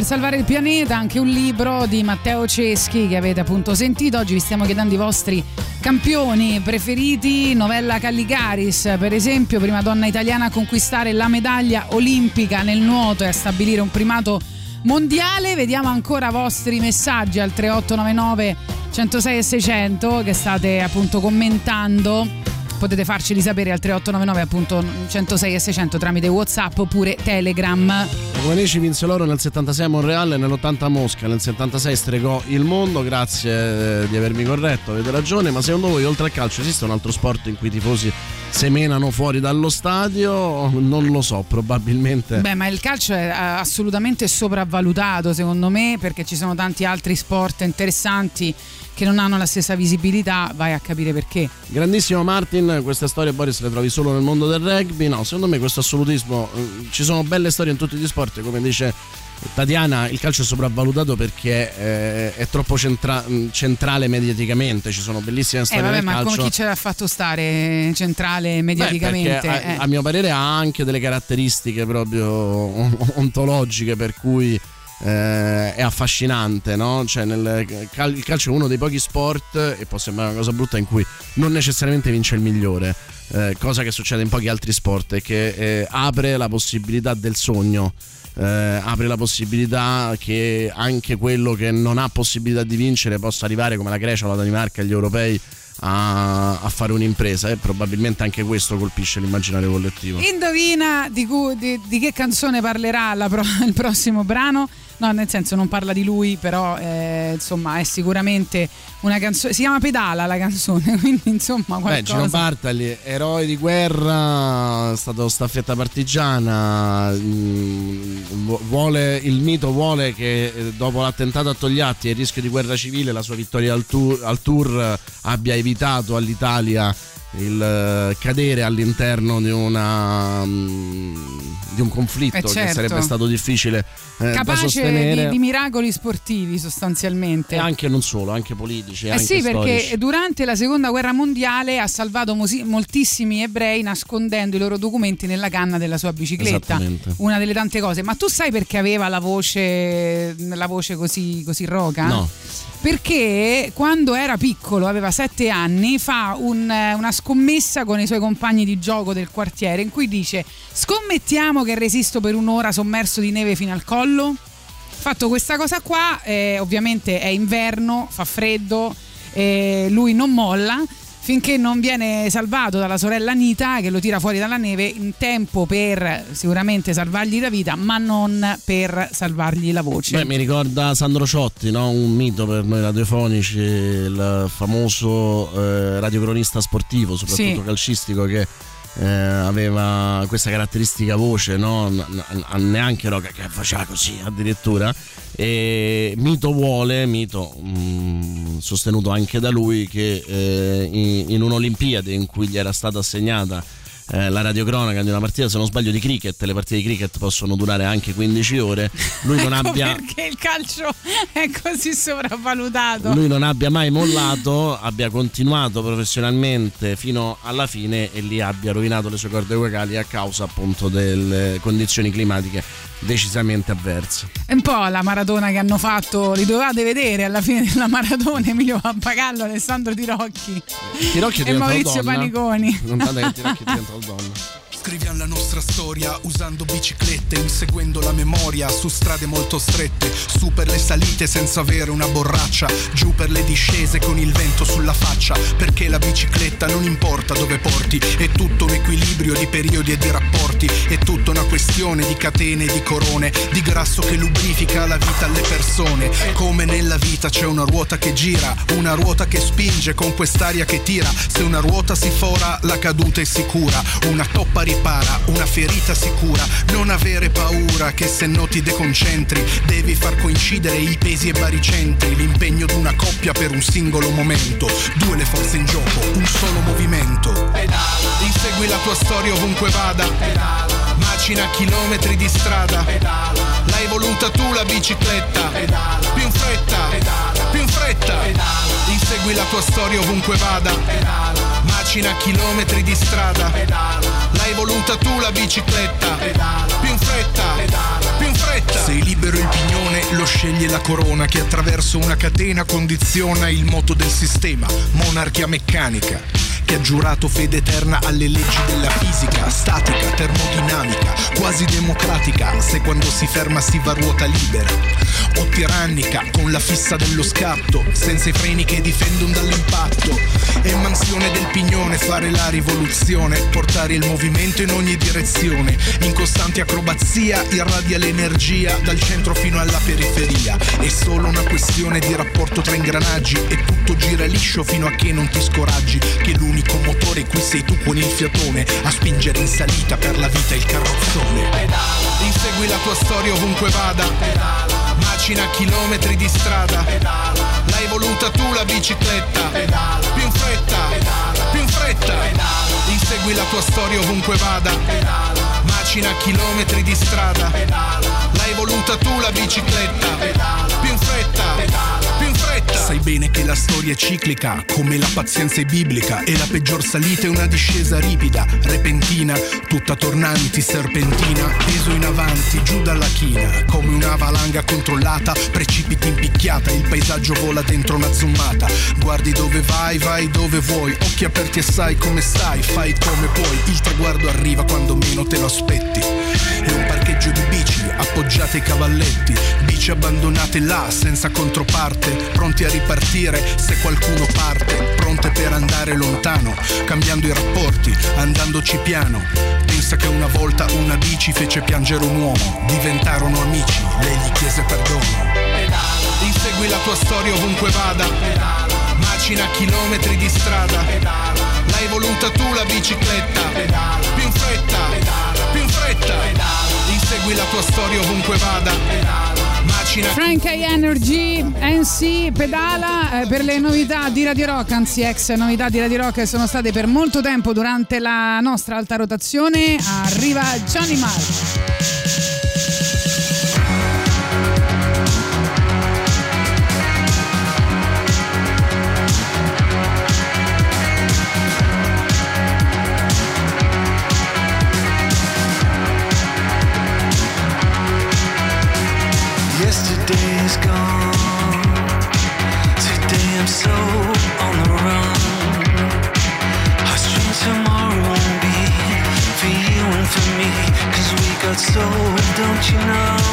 Salvare il pianeta, anche un libro di Matteo Ceschi che avete appunto sentito. Oggi vi stiamo chiedendo i vostri campioni preferiti. Novella Calligaris, per esempio, prima donna italiana a conquistare la medaglia olimpica nel nuoto e a stabilire un primato mondiale. Vediamo ancora i vostri messaggi al 3899 106 e 600 che state appunto commentando. Potete farceli sapere al 3899 appunto 106 e 600 tramite Whatsapp oppure Telegram. Guanici vinse l'oro nel 76 a Monreale e nell'80 a Mosca, nel 76 stregò il mondo, grazie eh, di avermi corretto, avete ragione, ma secondo voi oltre al calcio esiste un altro sport in cui i tifosi semenano fuori dallo stadio? Non lo so, probabilmente... Beh, ma il calcio è eh, assolutamente sopravvalutato secondo me perché ci sono tanti altri sport interessanti che non hanno la stessa visibilità, vai a capire perché. Grandissimo Martin, queste storie Boris le trovi solo nel mondo del rugby? No, secondo me questo assolutismo, eh, ci sono belle storie in tutti gli sport, come dice Tatiana, il calcio è sopravvalutato perché eh, è troppo centra- centrale mediaticamente, ci sono bellissime Eh storie vabbè, del ma calcio. come chi ce l'ha fatto stare centrale Beh, mediaticamente? a, eh. a mio parere ha anche delle caratteristiche proprio ontologiche per cui eh, è affascinante, no? Cioè nel cal- il calcio è uno dei pochi sport, e può sembrare una cosa brutta, in cui non necessariamente vince il migliore, eh, cosa che succede in pochi altri sport, e che eh, apre la possibilità del sogno. eh, apre la possibilità che anche quello che non ha possibilità di vincere possa arrivare come la Grecia la Danimarca agli europei a, a fare un'impresa e probabilmente anche questo colpisce l'immaginario collettivo. Indovina di, cui- di- di che canzone parlerà pro- il prossimo brano? No, nel senso non parla di lui, però eh, insomma è sicuramente una canzone. Si chiama Pedala la canzone, quindi insomma Beh, Gino qualcosa. Bartali, eroe di guerra, è stato staffetta partigiana, mm, vu- vuole, il mito vuole che eh, dopo l'attentato a Togliatti e il rischio di guerra civile la sua vittoria al tour, al tour abbia evitato all'Italia il eh, cadere all'interno di, una, mm, di un conflitto Eh, che certo. sarebbe stato difficile eh, Capace di, di miracoli sportivi sostanzialmente. E anche non solo, anche politici. Eh anche sì, perché storici. durante la seconda guerra mondiale ha salvato mosi- moltissimi ebrei nascondendo i loro documenti nella canna della sua bicicletta. Una delle tante cose. Ma tu sai perché aveva la voce, la voce così, così roca? No. Perché quando era piccolo, aveva sette anni, fa un- una scommessa con i suoi compagni di gioco del quartiere in cui dice scommettiamo che resisto per un'ora sommerso di neve fino al collo. Fatto questa cosa qua, eh, ovviamente è inverno, fa freddo, eh, lui non molla finché non viene salvato dalla sorella Anita che lo tira fuori dalla neve in tempo per sicuramente salvargli la vita, ma non per salvargli la voce. Beh, mi ricorda Sandro Ciotti, no? un mito per noi radiofonici, il famoso eh, radiocronista sportivo, soprattutto Sì. calcistico, che eh, aveva questa caratteristica voce, no? Neanche roca che faceva così addirittura. E mito vuole, mito mh, sostenuto anche da lui, che eh, in, in un'Olimpiade in cui gli era stata assegnata eh, la radiocronaca di una partita, se non sbaglio, di cricket. Le partite di cricket possono durare anche 15 ore. Lui non Ecco abbia. perché il calcio è così sopravvalutato. Lui non abbia mai mollato, abbia continuato professionalmente fino alla fine e lì abbia rovinato le sue corde vocali a causa appunto delle condizioni climatiche decisamente avverse. È un po' la maratona che hanno fatto, li dovevate vedere alla fine della maratona Emilio Pappagallo, Alessandro Tirocchi Tirocchi è e Maurizio donna. Paniconi. Non tanto che Tirocchi è diventato donna. Scriviamo la nostra storia usando biciclette, inseguendo la memoria su strade molto strette, su per le salite senza avere una borraccia, giù per le discese con il vento sulla faccia, perché la bicicletta non importa dove porti, è tutto un equilibrio di periodi e di rapporti, è tutta una questione di catene e di corone, di grasso che lubrifica la vita alle persone, come nella vita c'è una ruota che gira, una ruota che spinge con quest'aria che tira, se una ruota si fora la caduta è sicura, una toppa ripara, una ferita sicura, non avere paura che se no ti deconcentri, devi far coincidere i pesi e baricentri, l'impegno di una coppia per un singolo momento, due le forze in gioco, un solo movimento. Insegui la tua storia ovunque vada, macina chilometri di strada, l'hai voluta tu la bicicletta, più in fretta, più in fretta, insegui Insegui la tua storia ovunque vada. Macina chilometri di strada. L'hai voluta tu la bicicletta. Più in fretta, più in fretta. Sei libero il pignone, lo sceglie la corona che attraverso una catena condiziona il moto del sistema. Monarchia meccanica che ha giurato fede eterna alle leggi della fisica, statica, termodinamica, quasi democratica, se quando si ferma si va a ruota libera, o tirannica, con la fissa dello scatto, senza i freni che difendono dall'impatto, e mansione del pignone, fare la rivoluzione, portare il movimento in ogni direzione, in costante acrobazia irradia l'energia dal centro fino alla periferia, è solo una questione di rapporto tra ingranaggi e tutto gira liscio fino a che non ti scoraggi, che l'unico motore qui sei tu con il fiatone a spingere in salita per la vita il carrozzone. Insegui la tua storia ovunque vada, macina chilometri di strada, l'hai voluta tu la bicicletta, più in fretta, più in fretta, insegui la tua storia ovunque vada, macina chilometri di strada, l'hai voluta tu la bicicletta, fretta, più in fretta. Sai bene che la storia è ciclica, come la pazienza è biblica, e la peggior salita è una discesa ripida, repentina, tutta tornanti, serpentina, peso in avanti, giù dalla china, come una valanga controllata, precipiti in picchiata, il paesaggio vola dentro una zoomata, guardi dove vai, vai dove vuoi, occhi aperti e sai come stai, fai come puoi, il traguardo arriva quando meno te lo aspetti, è un parcheggio di bici, appoggiate ai cavalletti, bici abbandonate là, senza controparte, pronti a ripartire se qualcuno parte, pronte per andare lontano, cambiando i rapporti, andandoci piano. Pensa che una volta una bici fece piangere un uomo, diventarono amici, lei gli chiese perdono. Insegui la tua storia ovunque vada, macina chilometri di strada, l'hai voluta tu la bicicletta, più in fretta, più in fretta, insegui la tua storia ovunque vada, macina Frank High Energy, NC, pedala eh, per le novità di Radio Rock, anzi ex novità di Radio Rock che sono state per molto tempo durante la nostra alta rotazione. Arriva Johnny Marr. Don't you know?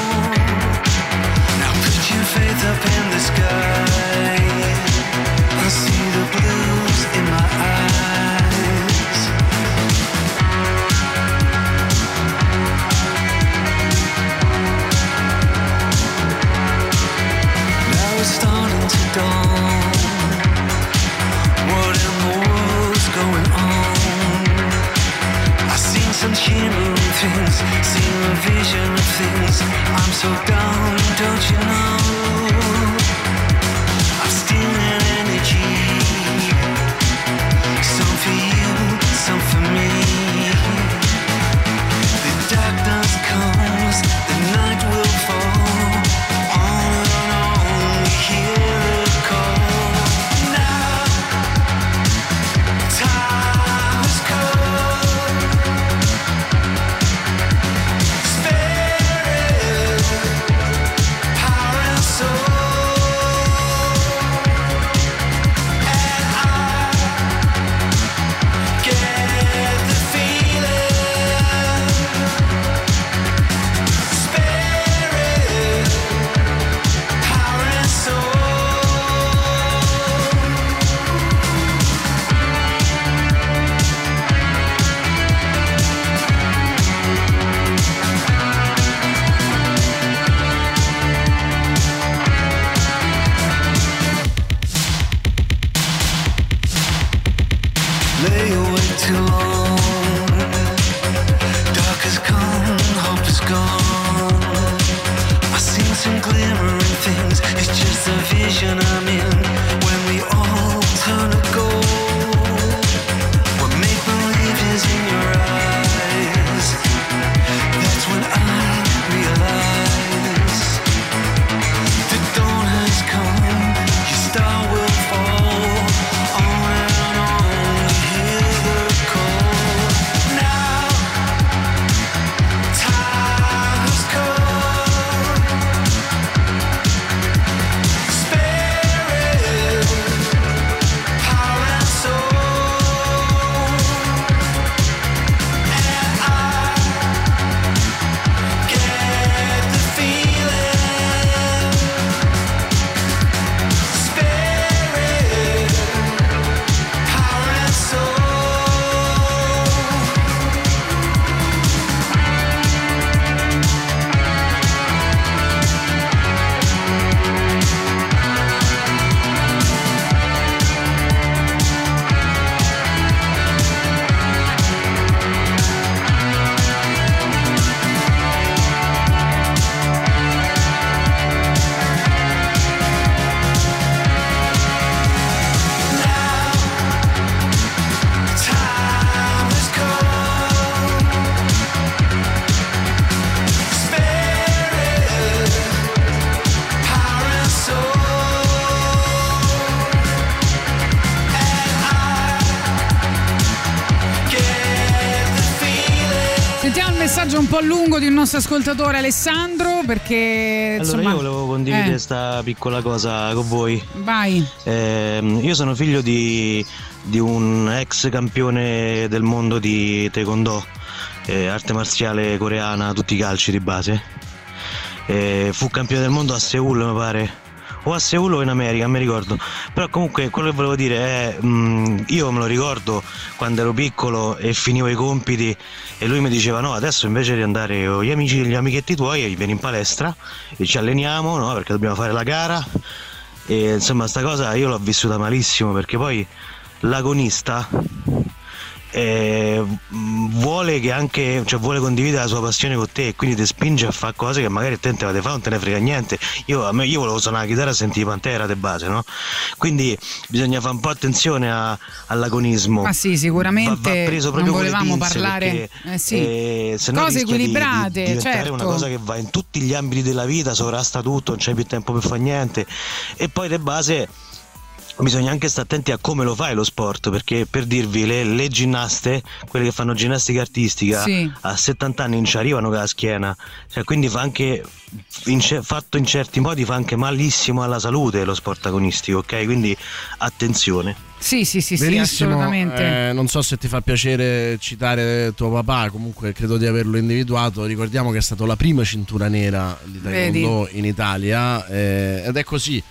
So down, nostro ascoltatore Alessandro perché Allora insomma, io volevo condividere eh, questa piccola cosa con voi. vai. Ehm, io sono figlio di, di un ex campione del mondo di Taekwondo, eh, arte marziale coreana, tutti i calci di base. Eh, fu campione del mondo a Seoul, mi pare. O a Seoul o in America, non mi ricordo. Però comunque quello che volevo dire è, mh, io me lo ricordo quando ero piccolo e finivo i compiti e lui mi diceva no, adesso invece di andare con gli amici, gli amichetti tuoi, vieni in palestra e ci alleniamo, no, perché dobbiamo fare la gara. E insomma sta cosa io l'ho vissuta malissimo perché poi l'agonista eh, vuole che anche cioè vuole condividere la sua passione con te e quindi ti spinge a fare cose che magari a te non te fare non te ne frega niente io, a me, io volevo suonare la chitarra e sentire Pantera di base no? quindi bisogna fare un po' attenzione a- all'agonismo Ma sì, sicuramente Va- va preso non proprio le volevamo parlare perché, eh sì. eh, se cose di- equilibrate, di, diventare certo. una cosa che va in tutti gli ambiti della vita sovrasta tutto non c'è più tempo per fare niente e poi di base Bisogna anche stare attenti a come lo fai lo sport, perché per dirvi le, le ginnaste, quelle che fanno ginnastica artistica, Sì. a 70 anni non ci arrivano con la schiena, cioè, quindi fa anche, in fatto in certi modi, fa anche malissimo alla salute lo sport agonistico, ok? Quindi attenzione. Sì, sì, sì, sì, Verissimo, assolutamente. eh, non so se ti fa piacere citare tuo papà, comunque credo di averlo individuato. Ricordiamo che è stata la prima cintura nera di Taekwondo in Italia eh, ed è così.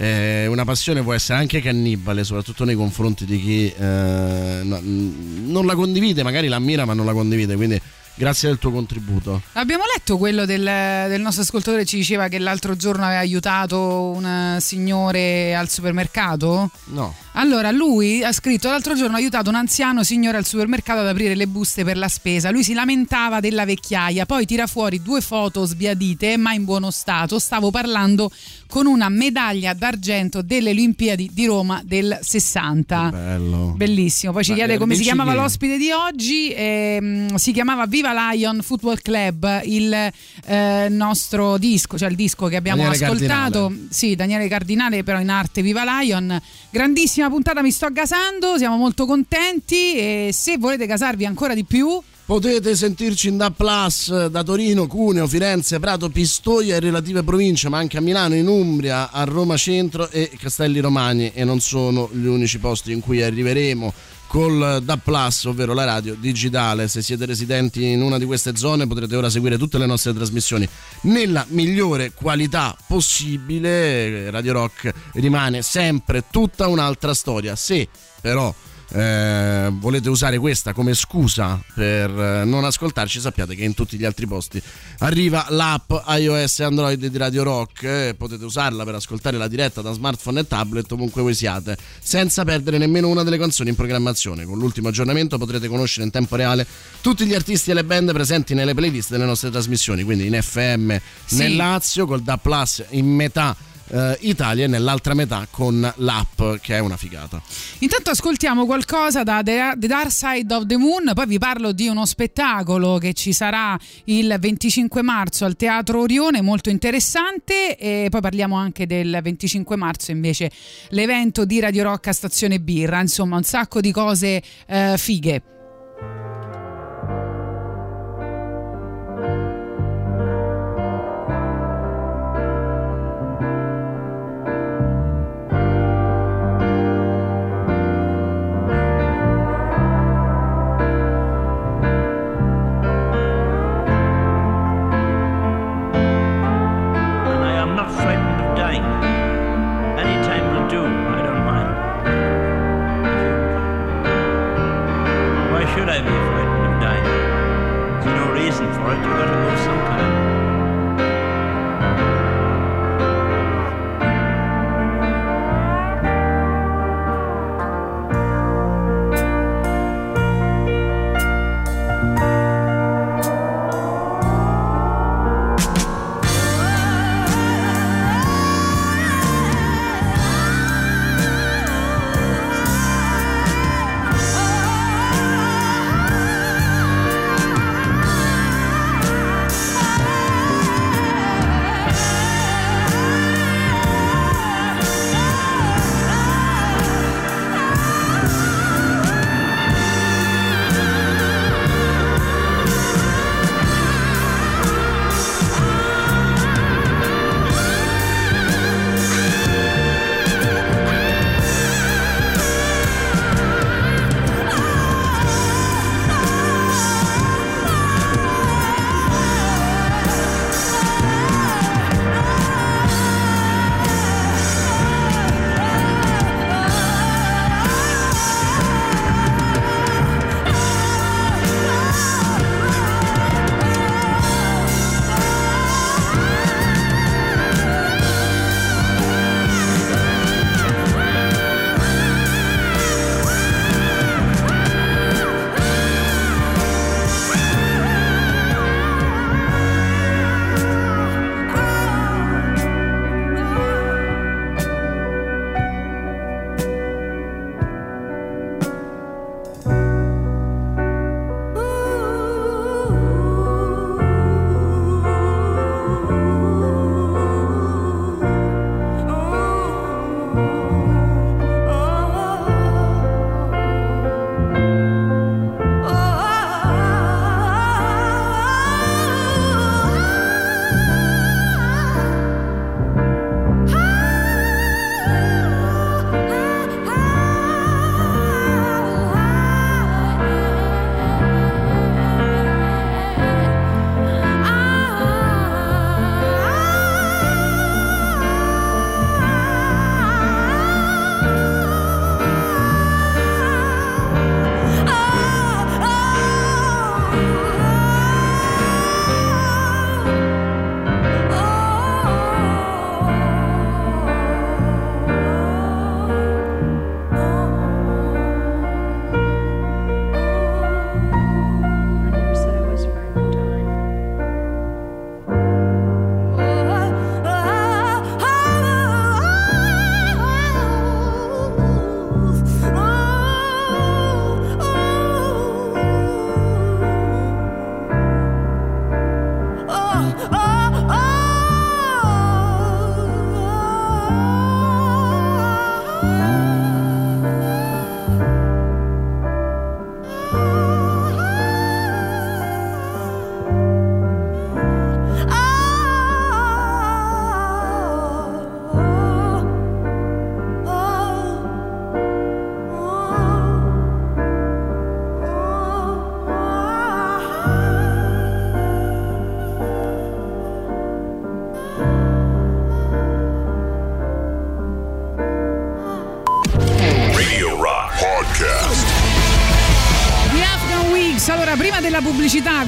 Eh, una passione può essere anche cannibale, soprattutto nei confronti di chi eh, no- non la condivide, magari la ammira ma non la condivide. Quindi grazie del tuo contributo. Abbiamo letto quello del, del nostro ascoltatore ci diceva che l'altro giorno aveva aiutato un signore al supermercato? No. Allora, lui ha scritto l'altro giorno ha aiutato un anziano signore al supermercato ad aprire le buste per la spesa. Lui si lamentava della vecchiaia, poi tira fuori due foto sbiadite ma in buono stato. Stavo parlando con una medaglia d'argento delle Olimpiadi di Roma del 60. Bello. Bellissimo. Poi ci Ma chiede come si chiamava chi? l'ospite di oggi. Ehm, si chiamava Viva Lion Football Club, il eh, nostro disco, cioè il disco che abbiamo Daniele ascoltato. Cardinale. Sì, Daniele Cardinale, però in arte Viva Lion. Grandissima puntata, mi sto gasando, siamo molto contenti e se volete gasarvi ancora di più... Potete sentirci in Da Plus da Torino, Cuneo, Firenze, Prato, Pistoia e relative province, ma anche a Milano, in Umbria, a Roma Centro e Castelli Romani. E non sono gli unici posti in cui arriveremo col Da Plus, ovvero la radio digitale. Se siete residenti in una di queste zone potrete ora seguire tutte le nostre trasmissioni nella migliore qualità possibile. Radio Rock rimane sempre tutta un'altra storia. Se però eh, volete usare questa come scusa per eh, non ascoltarci, sappiate che in tutti gli altri posti arriva l'app iOS e Android di Radio Rock. eh, potete usarla per ascoltare la diretta da smartphone e tablet ovunque voi siate, senza perdere nemmeno una delle canzoni in programmazione. Con l'ultimo aggiornamento potrete conoscere in tempo reale tutti gli artisti e le band presenti nelle playlist delle nostre trasmissioni, quindi in FM Sì. nel Lazio, col Da Plus in metà. Eh, Italia e nell'altra metà con l'app che è una figata. Intanto ascoltiamo qualcosa da The Dark Side of the Moon, poi vi parlo di uno spettacolo che ci sarà il 25 marzo al Teatro Orione, molto interessante, e poi parliamo anche del 25 marzo invece l'evento di Radio Rock a Stazione Birra, insomma un sacco di cose eh, fighe.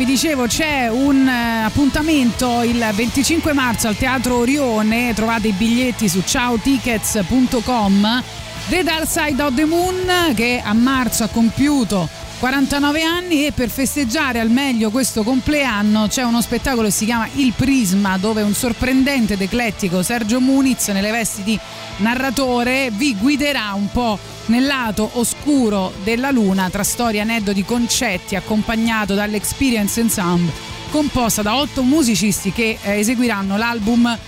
Vi dicevo c'è un eh, appuntamento il 25 marzo al Teatro Orione, trovate i biglietti su ciaotickets.com. The Dark Side of the Moon che a marzo ha compiuto 49 anni e per festeggiare al meglio questo compleanno c'è uno spettacolo che si chiama Il Prisma dove un sorprendente ed eclettico Sergio Muniz nelle vesti di narratore vi guiderà un po' nel lato oscuro della luna tra storie, aneddoti, concetti accompagnato dall'Experience Ensemble composta da otto musicisti che eh, eseguiranno l'album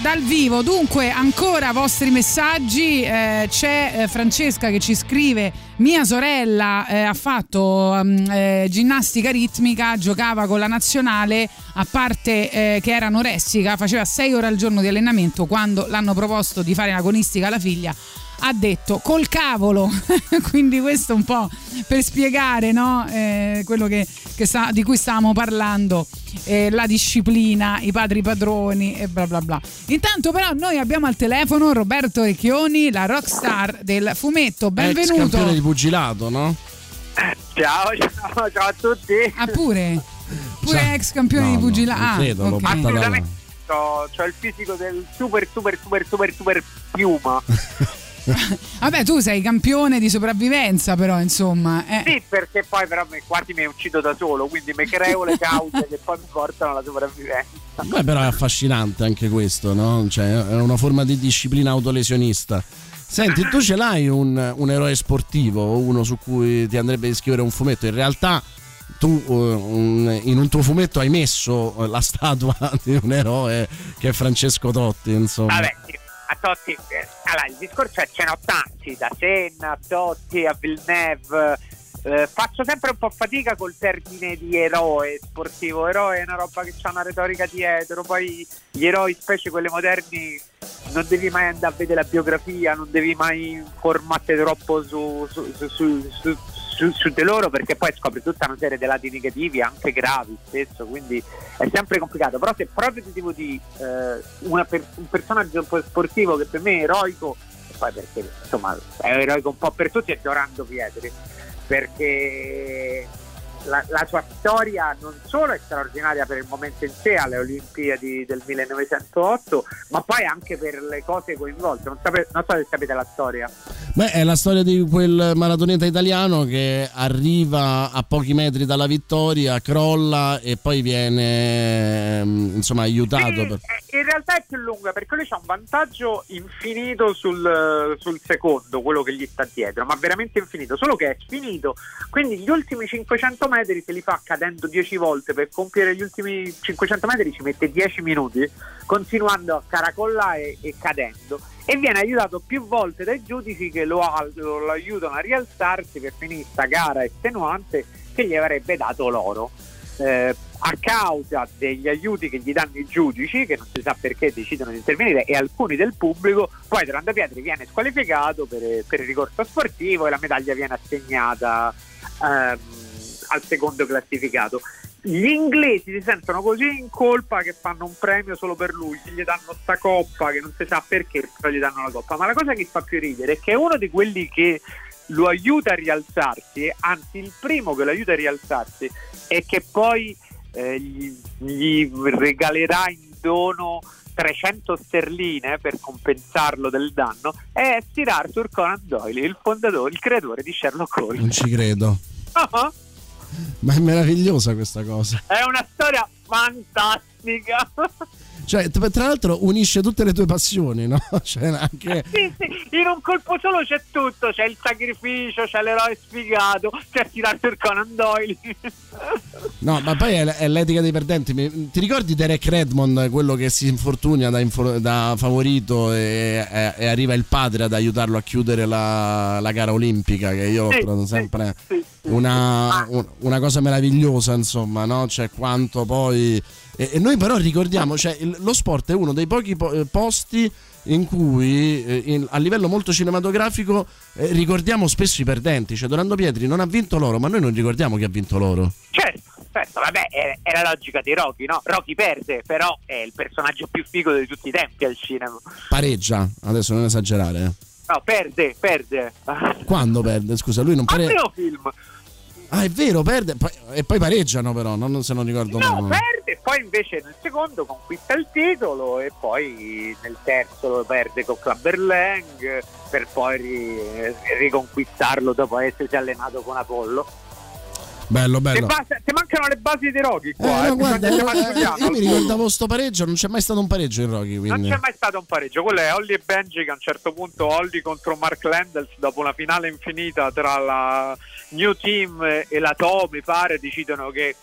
dal vivo. Dunque, ancora vostri messaggi. Eh, c'è eh, Francesca che ci scrive: Mia sorella eh, ha fatto mm, eh, ginnastica ritmica, giocava con la nazionale, a parte eh, che era anoressica, faceva 6 ore al giorno di allenamento. Quando l'hanno proposto di fare l'agonistica alla figlia, ha detto col cavolo. Quindi, questo un po' per spiegare no? Eh, quello che, che sta- di cui stavamo parlando. eh, la disciplina, i padri padroni e bla bla bla. Intanto, però, noi abbiamo al telefono Roberto Recchioni, la rockstar del fumetto. Ex Benvenuto. campione di pugilato, no? Ciao, ciao, ciao a tutti. Ah, pure? Pure Ciao. ex campione No, di no, pugilato. non Ah, credo, l'ho ok. buttata là. Assolutamente. Ho, ho il fisico del super, super, super, super, super piuma. Vabbè, tu sei campione di sopravvivenza, però, insomma. eh. Sì, perché poi però mi- quasi mi uccido da solo, quindi mi creo le cause che poi mi portano alla sopravvivenza. Beh, però è affascinante anche questo, no? Cioè, è una forma di disciplina autolesionista. Senti, tu ce l'hai un, un eroe sportivo, uno su cui ti andrebbe di scrivere un fumetto? In realtà tu eh, in un tuo fumetto hai messo la statua di un eroe che è Francesco Totti, insomma. Vabbè, sì, a Totti, eh, allora il discorso è ce n'ho tanti, da Senna a Totti a Villeneuve. Eh, faccio sempre un po' fatica col termine di eroe sportivo. Eroe è una roba che ha una retorica dietro, poi gli eroi, specie quelli moderni, non devi mai andare a vedere la biografia, non devi mai informarti troppo su, su, su, su- su- di loro perché poi scopri tutta una serie di lati negativi, anche gravi spesso, quindi è sempre complicato. Però se proprio ti devo dire eh, per- un personaggio sportivo che per me è eroico, e poi perché insomma è eroico un po' per tutti, è Dorando Pietri, perché la, la sua storia non solo è straordinaria per il momento in sé alle Olimpiadi del 1908, ma poi anche per le cose coinvolte. Non, sape- non so se sapete la storia. Beh, è la storia di quel maratoneta italiano che arriva a pochi metri dalla vittoria, crolla e poi viene ehm, insomma aiutato. per- Eh, In realtà è più lunga perché lui ha un vantaggio infinito sul, sul secondo, quello che gli sta dietro, ma veramente infinito, solo che è finito. Quindi gli ultimi 500 metri se li fa cadendo 10 volte per compiere gli ultimi 500 metri ci mette 10 minuti, continuando a caracollare e cadendo. E viene aiutato più volte dai giudici che lo, al- lo aiutano a rialzarsi per finire sta gara estenuante che gli avrebbe dato l'oro eh, a causa degli aiuti che gli danno i giudici, che non si sa perché decidono di intervenire, e alcuni del pubblico, poi Duranda Pietri viene squalificato per, per il ricorso sportivo e la medaglia viene assegnata ehm, al secondo classificato. Gli inglesi si sentono così in colpa che fanno un premio solo per lui, gli danno sta coppa che non si sa perché, però gli danno la coppa. Ma la cosa che fa più ridere è che è uno di quelli che lo aiuta a rialzarsi, anzi il primo che lo aiuta a rialzarsi e che poi eh, gli, gli regalerà in dono 300 sterline per compensarlo del danno è Sir Arthur Conan Doyle, il fondatore, il creatore di Sherlock Holmes. Non ci credo. Ah, Ma è meravigliosa questa cosa. È una storia fantastica. Cioè, tra l'altro unisce tutte le tue passioni, no? Cioè, anche... Sì, sì, in un colpo solo c'è tutto, c'è il sacrificio, c'è l'eroe sfigato, c'è Sir Arthur Conan Doyle. No, ma poi è, è l'etica dei perdenti. Ti ricordi Derek Redmond, quello che si infortuna da, infor- da favorito e, e- e arriva il padre ad aiutarlo a chiudere la, la gara olimpica, che io Sì, trovato sì, sempre sì, sì. una, un- una cosa meravigliosa, insomma, no? Cioè, quanto poi... E, e noi però ricordiamo, cioè, il- lo sport è uno dei pochi po- eh, posti in cui eh, in- a livello molto cinematografico eh, ricordiamo spesso i perdenti. Cioè, Dorando Pietri non ha vinto loro, ma noi non ricordiamo chi ha vinto loro. Certo, certo, vabbè, è, è la logica di Rocky, no? Rocky perde, però è il personaggio più figo di tutti i tempi al cinema. Pareggia, adesso non esagerare. eh. No, perde, perde. Quando perde? Scusa, lui non Al pare... primo film. Ah, è vero, perde. e poi pareggiano, però. Non, se non ricordo No, male. perde, poi invece nel secondo conquista il titolo e poi nel terzo lo perde con Clubberlang per poi ri- riconquistarlo dopo essersi allenato con Apollo. Bello, Ti bello. mancano le basi dei Rocky Eh, qua. eh, no, guarda, eh, Giuliano io al mi ricordavo sto pareggio, non c'è mai stato un pareggio in Rocky. Non Quindi. c'è mai stato un pareggio, quello è Holly e Benji che a un certo punto Holly contro Mark Landels dopo una finale infinita tra la New Team e la To mi pare decidono che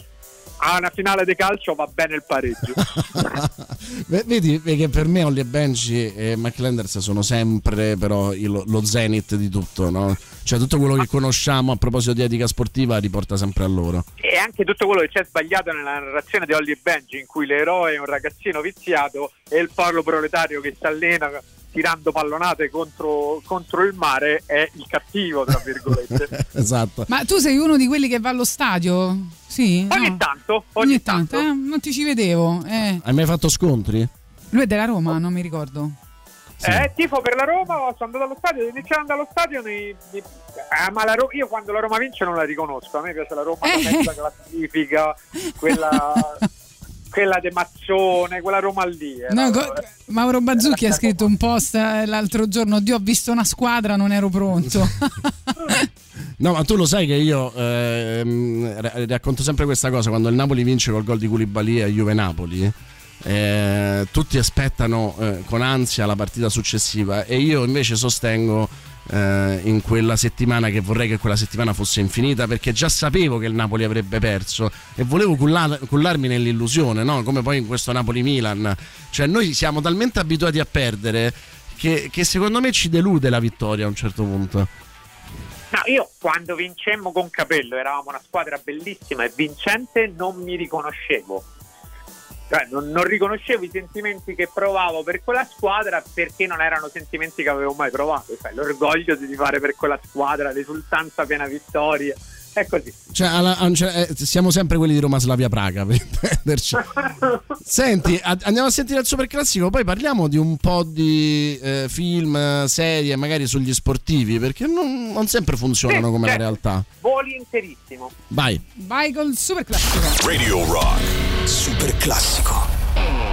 a una finale di calcio va bene il pareggio. Ve- Vedi vedi che per me Holly e Benji e McLenders sono sempre però il- lo zenith di tutto, no? Cioè tutto quello che conosciamo a proposito di etica sportiva riporta sempre a loro. e anche tutto quello che c'è sbagliato nella narrazione di Holly e Benji in cui l'eroe è un ragazzino viziato e il parlo proletario che si allena tirando pallonate contro, contro il mare è il cattivo tra virgolette esatto. Ma tu sei uno di quelli che va allo stadio? Sì? ogni No. tanto Ogni tanto, eh, non ti ci vedevo. eh. Hai mai fatto scontri? Lui è della Roma, non mi ricordo. Eh, tifo per la Roma, sono andato allo stadio, iniziando allo stadio nei- nei- ah, ma la Ro- io quando la Roma vince non la riconosco, a me piace la Roma Eh. la mezza classifica, quella, quella de Mazzone, quella Roma lì. eh. No, co- Mauro Bazzucchi ha scritto un post eh, l'altro giorno: Dio, ho visto una squadra, non ero pronto. No, ma tu lo sai che io ehm, ra- racconto sempre questa cosa quando il Napoli vince col gol di Koulibaly a Juve Napoli. eh, tutti aspettano eh, con ansia la partita successiva e io invece sostengo eh, in quella settimana che vorrei che quella settimana fosse infinita perché già sapevo che il Napoli avrebbe perso e volevo culla- cullarmi nell'illusione, no? come poi in questo Napoli-Milan. Cioè noi siamo talmente abituati a perdere che, che secondo me ci delude la vittoria a un certo punto. No, io quando vincemmo con Capello eravamo una squadra bellissima e vincente, non mi riconoscevo. Cioè, non, non riconoscevo i sentimenti che provavo per quella squadra perché non erano sentimenti che avevo mai provato. Cioè, l'orgoglio di fare per quella squadra, l'esultanza piena vittoria. È così. Cioè, alla- eh, siamo sempre quelli di Roma Slavia Praga per intenderci. Senti, andiamo a sentire il super classico, poi parliamo di un po' di eh, film, serie, magari sugli sportivi, perché non, non sempre funzionano come la certo. realtà. Voli interissimo. Vai. Vai col super classico. Radio Rock. Super classico.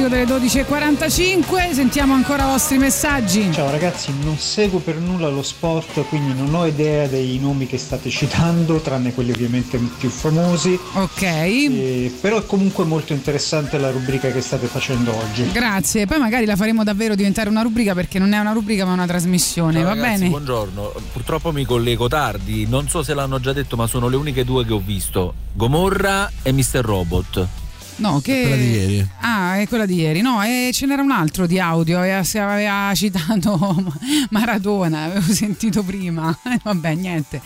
Classico delle 12.45. Sentiamo ancora i vostri messaggi. Ciao ragazzi, non seguo per nulla lo sport, quindi non ho idea dei nomi che state citando, tranne quelli ovviamente più famosi. Ok. però è comunque molto interessante la rubrica che state facendo oggi. Grazie, poi magari la faremo davvero diventare una rubrica perché non è una rubrica ma una trasmissione, Ciao, va ragazzi, bene? Buongiorno, purtroppo mi collego tardi, non so se l'hanno già detto, ma sono le uniche due che ho visto: Gomorra e Mr. Robot. No, che... Quella di ieri. Ah, è quella di ieri. No, e ce n'era un altro di audio, e si aveva citato Maradona, avevo sentito prima. Vabbè, niente.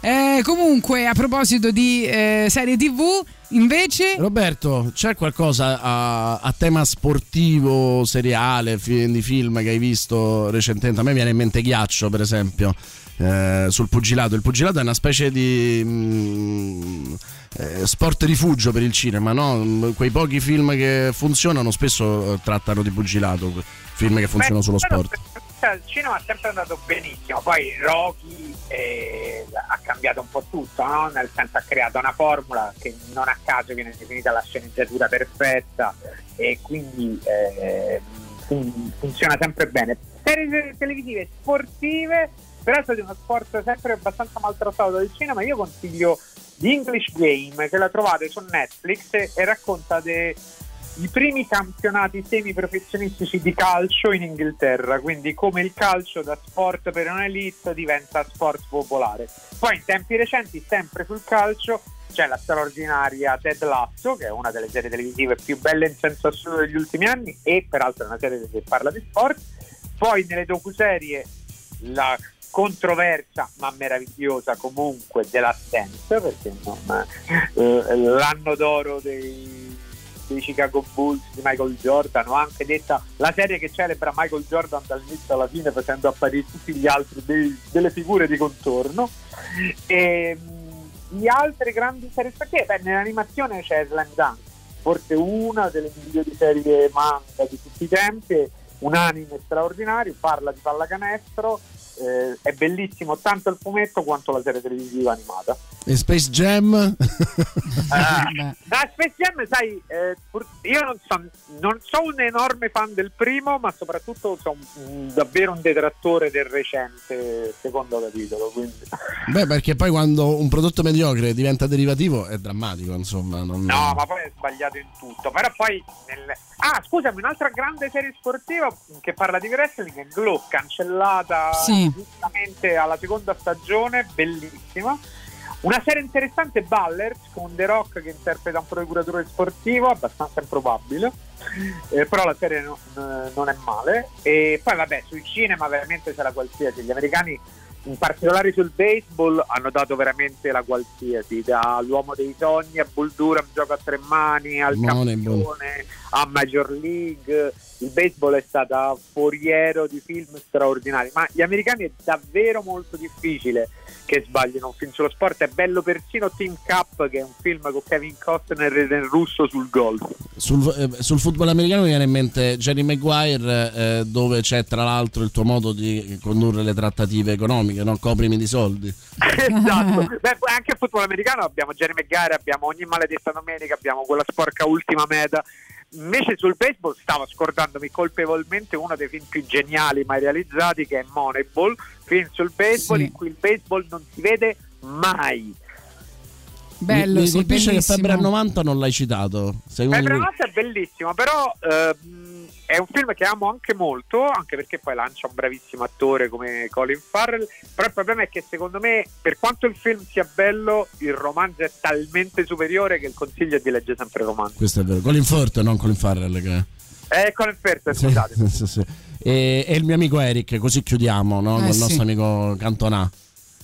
Eh, comunque, a proposito di eh, serie TV, invece... Roberto, c'è qualcosa a, a tema sportivo, seriale, fi- di film che hai visto recentemente? A me viene in mente Ghiaccio, per esempio, eh, sul pugilato. Il pugilato è una specie di mm, eh, sport rifugio per il cinema, no? Quei pochi film che funzionano spesso eh, trattano di pugilato, film che funzionano sullo Beh, però sport. Il cinema è sempre andato benissimo, poi Rocky eh, ha cambiato un po' tutto, no? nel senso ha creato una formula che non a caso viene definita la sceneggiatura perfetta e quindi fun- funziona sempre bene. Serie televisive sportive, peraltro di uno sport sempre abbastanza maltrattato dal cinema, io consiglio The English Game che la trovate su Netflix e, racconta dei i primi campionati semiprofessionistici di calcio in Inghilterra, quindi come il calcio da sport per un'elite diventa sport popolare. Poi in tempi recenti, sempre sul calcio, c'è la straordinaria Ted Lasso, che è una delle serie televisive più belle in senso assoluto degli ultimi anni e peraltro è una serie che parla di sport. Poi nelle docuserie la controversa ma meravigliosa comunque Last Dance perché non, eh, l'anno d'oro dei, dei Chicago Bulls di Michael Jordan o anche detta la serie che celebra Michael Jordan dall'inizio alla fine facendo apparire tutti gli altri dei- delle figure di contorno. E mh, di altre grandi serie sportive beh, nell'animazione c'è Slam Dunk forse una delle migliori serie manga di tutti i tempi un anime straordinario parla di pallacanestro eh, è bellissimo tanto il fumetto quanto la serie televisiva animata E Space Jam? Ah, ah, Space Jam, sai, eh, io non so, non so un enorme fan del primo, ma soprattutto sono davvero un detrattore del recente secondo capitolo. Quindi. Beh, perché poi quando un prodotto mediocre diventa derivativo è drammatico, insomma. Non... No, ma poi è sbagliato in tutto. Però poi. nel- Ah, scusami, un'altra grande serie sportiva che parla di wrestling è Glow, cancellata Sì. Giustamente alla seconda stagione, bellissima. Una serie interessante Ballers con The Rock che interpreta un procuratore sportivo, abbastanza improbabile, eh, però la serie no- n- non è male. E poi vabbè, sul cinema veramente c'è la qualsiasi, gli americani in particolare sul baseball hanno dato veramente la qualsiasi, dall'uomo dei sogni a Bull Durham, gioco a tre mani, al campione, a Major League. Il baseball è stato foriero di film straordinari, ma gli americani è davvero molto difficile che sbagliano un film sullo sport. È bello persino Team Cup, che è un film con Kevin Costner e nel russo sul golf. Sul, eh, sul football americano mi viene in mente Jerry Maguire, eh, dove c'è tra l'altro il tuo modo di condurre le trattative economiche, no? coprimi di soldi. esatto. Beh, anche al football americano abbiamo Jerry Maguire, abbiamo ogni maledetta domenica, abbiamo quella sporca ultima meta. Invece sul baseball stavo scordandomi colpevolmente uno dei film più geniali mai realizzati che è Moneyball, film sul baseball Sì. in cui il baseball non si vede mai. Bello, mi, mi sì, colpisce che bellissimo. Febbre a 90 non l'hai citato. Febbre quelli- Notte è bellissimo, però ehm, è un film che amo anche molto, anche perché poi lancia un bravissimo attore come Colin Farrell, però il problema è che secondo me, per quanto il film sia bello, il romanzo è talmente superiore che il consiglio è di leggere sempre il romanzo. Questo è vero. Colin Firth, non Colin Farrell. Che... Eh, Colin Firth, Sì, scusate. sì, sì. E, e il mio amico Eric, così chiudiamo, no? Eh, Con il sì. nostro amico Cantonà.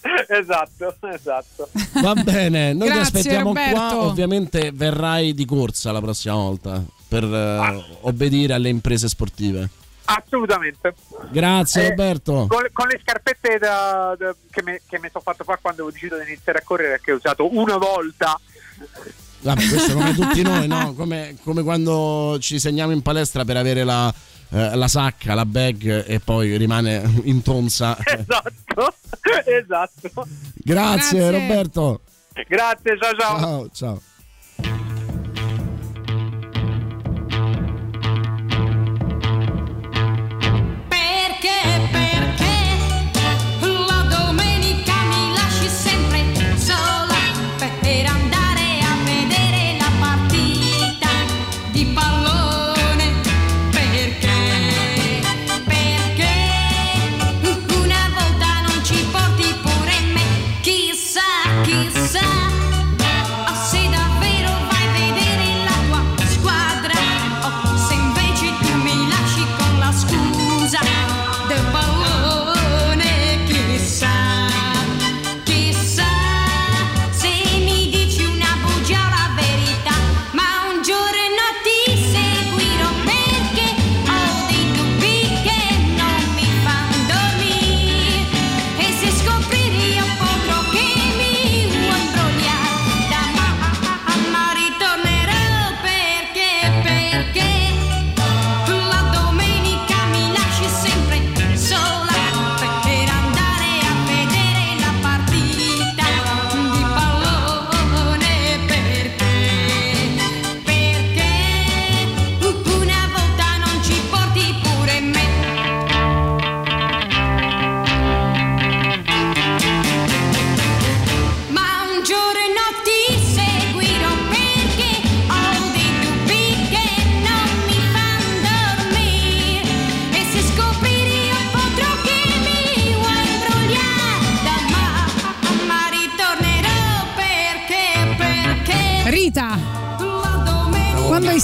esatto, esatto. Va bene, noi Grazie, ti aspettiamo Roberto. qua. Ovviamente verrai di corsa la prossima volta per eh, Ah. obbedire alle imprese sportive. Assolutamente. Grazie Eh, Roberto. Con, con le scarpette da- da- che mi, che mi sono fatto fare quando ho deciso di iniziare a correre, che ho usato una volta. Vabbè, questo come tutti noi, no? Come, come quando ci segniamo in palestra per avere la, eh, la sacca, la bag e poi rimane in tonza. Esatto, esatto. Grazie, Grazie. Roberto. Grazie, ciao ciao. Ciao, ciao.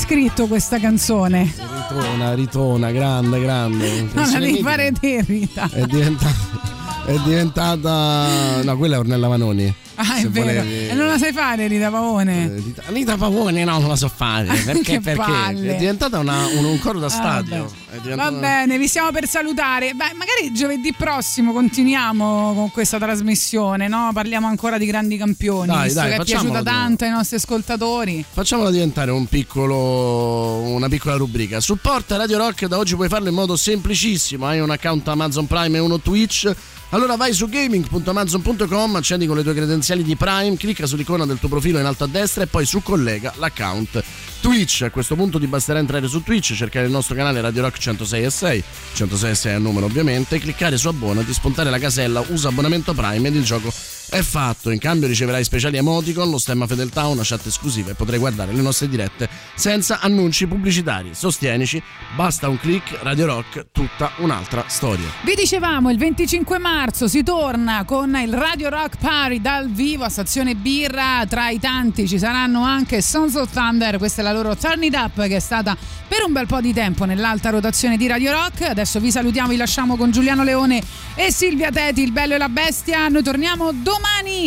Scritto questa canzone? Ritona, ritona, grande, grande. No, la devi fare te, Rita. È diventata. È diventata. No, quella è Ornella Vanoni. Ah, è vero. volevi- E non la sai fare, Rita Pavone? Anita Pavone no, non la so fare. Perché? Perché è diventata una- un, un coro da Ah, stadio. Va bene, vi stiamo per salutare. Beh, magari giovedì prossimo continuiamo con questa trasmissione, no? Parliamo ancora di grandi campioni, Dai, visto dai, che è piaciuta tanto ai nostri ascoltatori. Facciamola diventare un piccolo, una piccola rubrica. Supporta Radio Rock, da oggi puoi farlo in modo semplicissimo. Hai un account Amazon Prime e uno Twitch. Allora vai su gaming.amazon.com, accendi con le tue credenziali di Prime, clicca sull'icona del tuo profilo in alto a destra e poi su collega l'account Twitch. A questo punto ti basterà entrare su Twitch, cercare il nostro canale Radio Rock 106 e 6, 106 e 6 è il numero ovviamente, cliccare su abbonati, spuntare la casella, usa abbonamento Prime ed il gioco è fatto. In cambio riceverai speciali emoticon, lo stemma fedeltà, una chat esclusiva e potrai guardare le nostre dirette senza annunci pubblicitari. Sostienici, basta un click, Radio Rock, tutta un'altra storia. Vi dicevamo, il 25 marzo si torna con il Radio Rock Party dal vivo a Stazione Birra. Tra i tanti ci saranno anche Sons of Thunder, questa è la loro Turn It Up che è stata per un bel po' di tempo nell'alta rotazione di Radio Rock. Adesso vi salutiamo, vi lasciamo con Giuliano Leone e Silvia Teti, il bello e la bestia. Noi torniamo domani,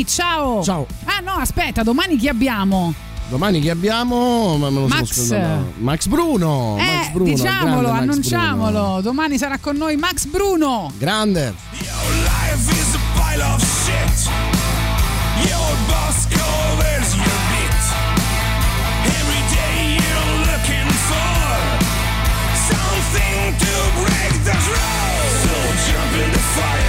ciao! Ciao! Ah no, aspetta, domani chi abbiamo? Domani chi abbiamo? Ma me lo Max. sono scordato. Max Bruno! eh, Max Bruno, diciamolo, Max annunciamolo. Bruno. Domani sarà con noi Max Bruno. Grande! Life is a pile of shit. Your boss covers your bit. Every day you're looking for something to break the rules. So jump in the fire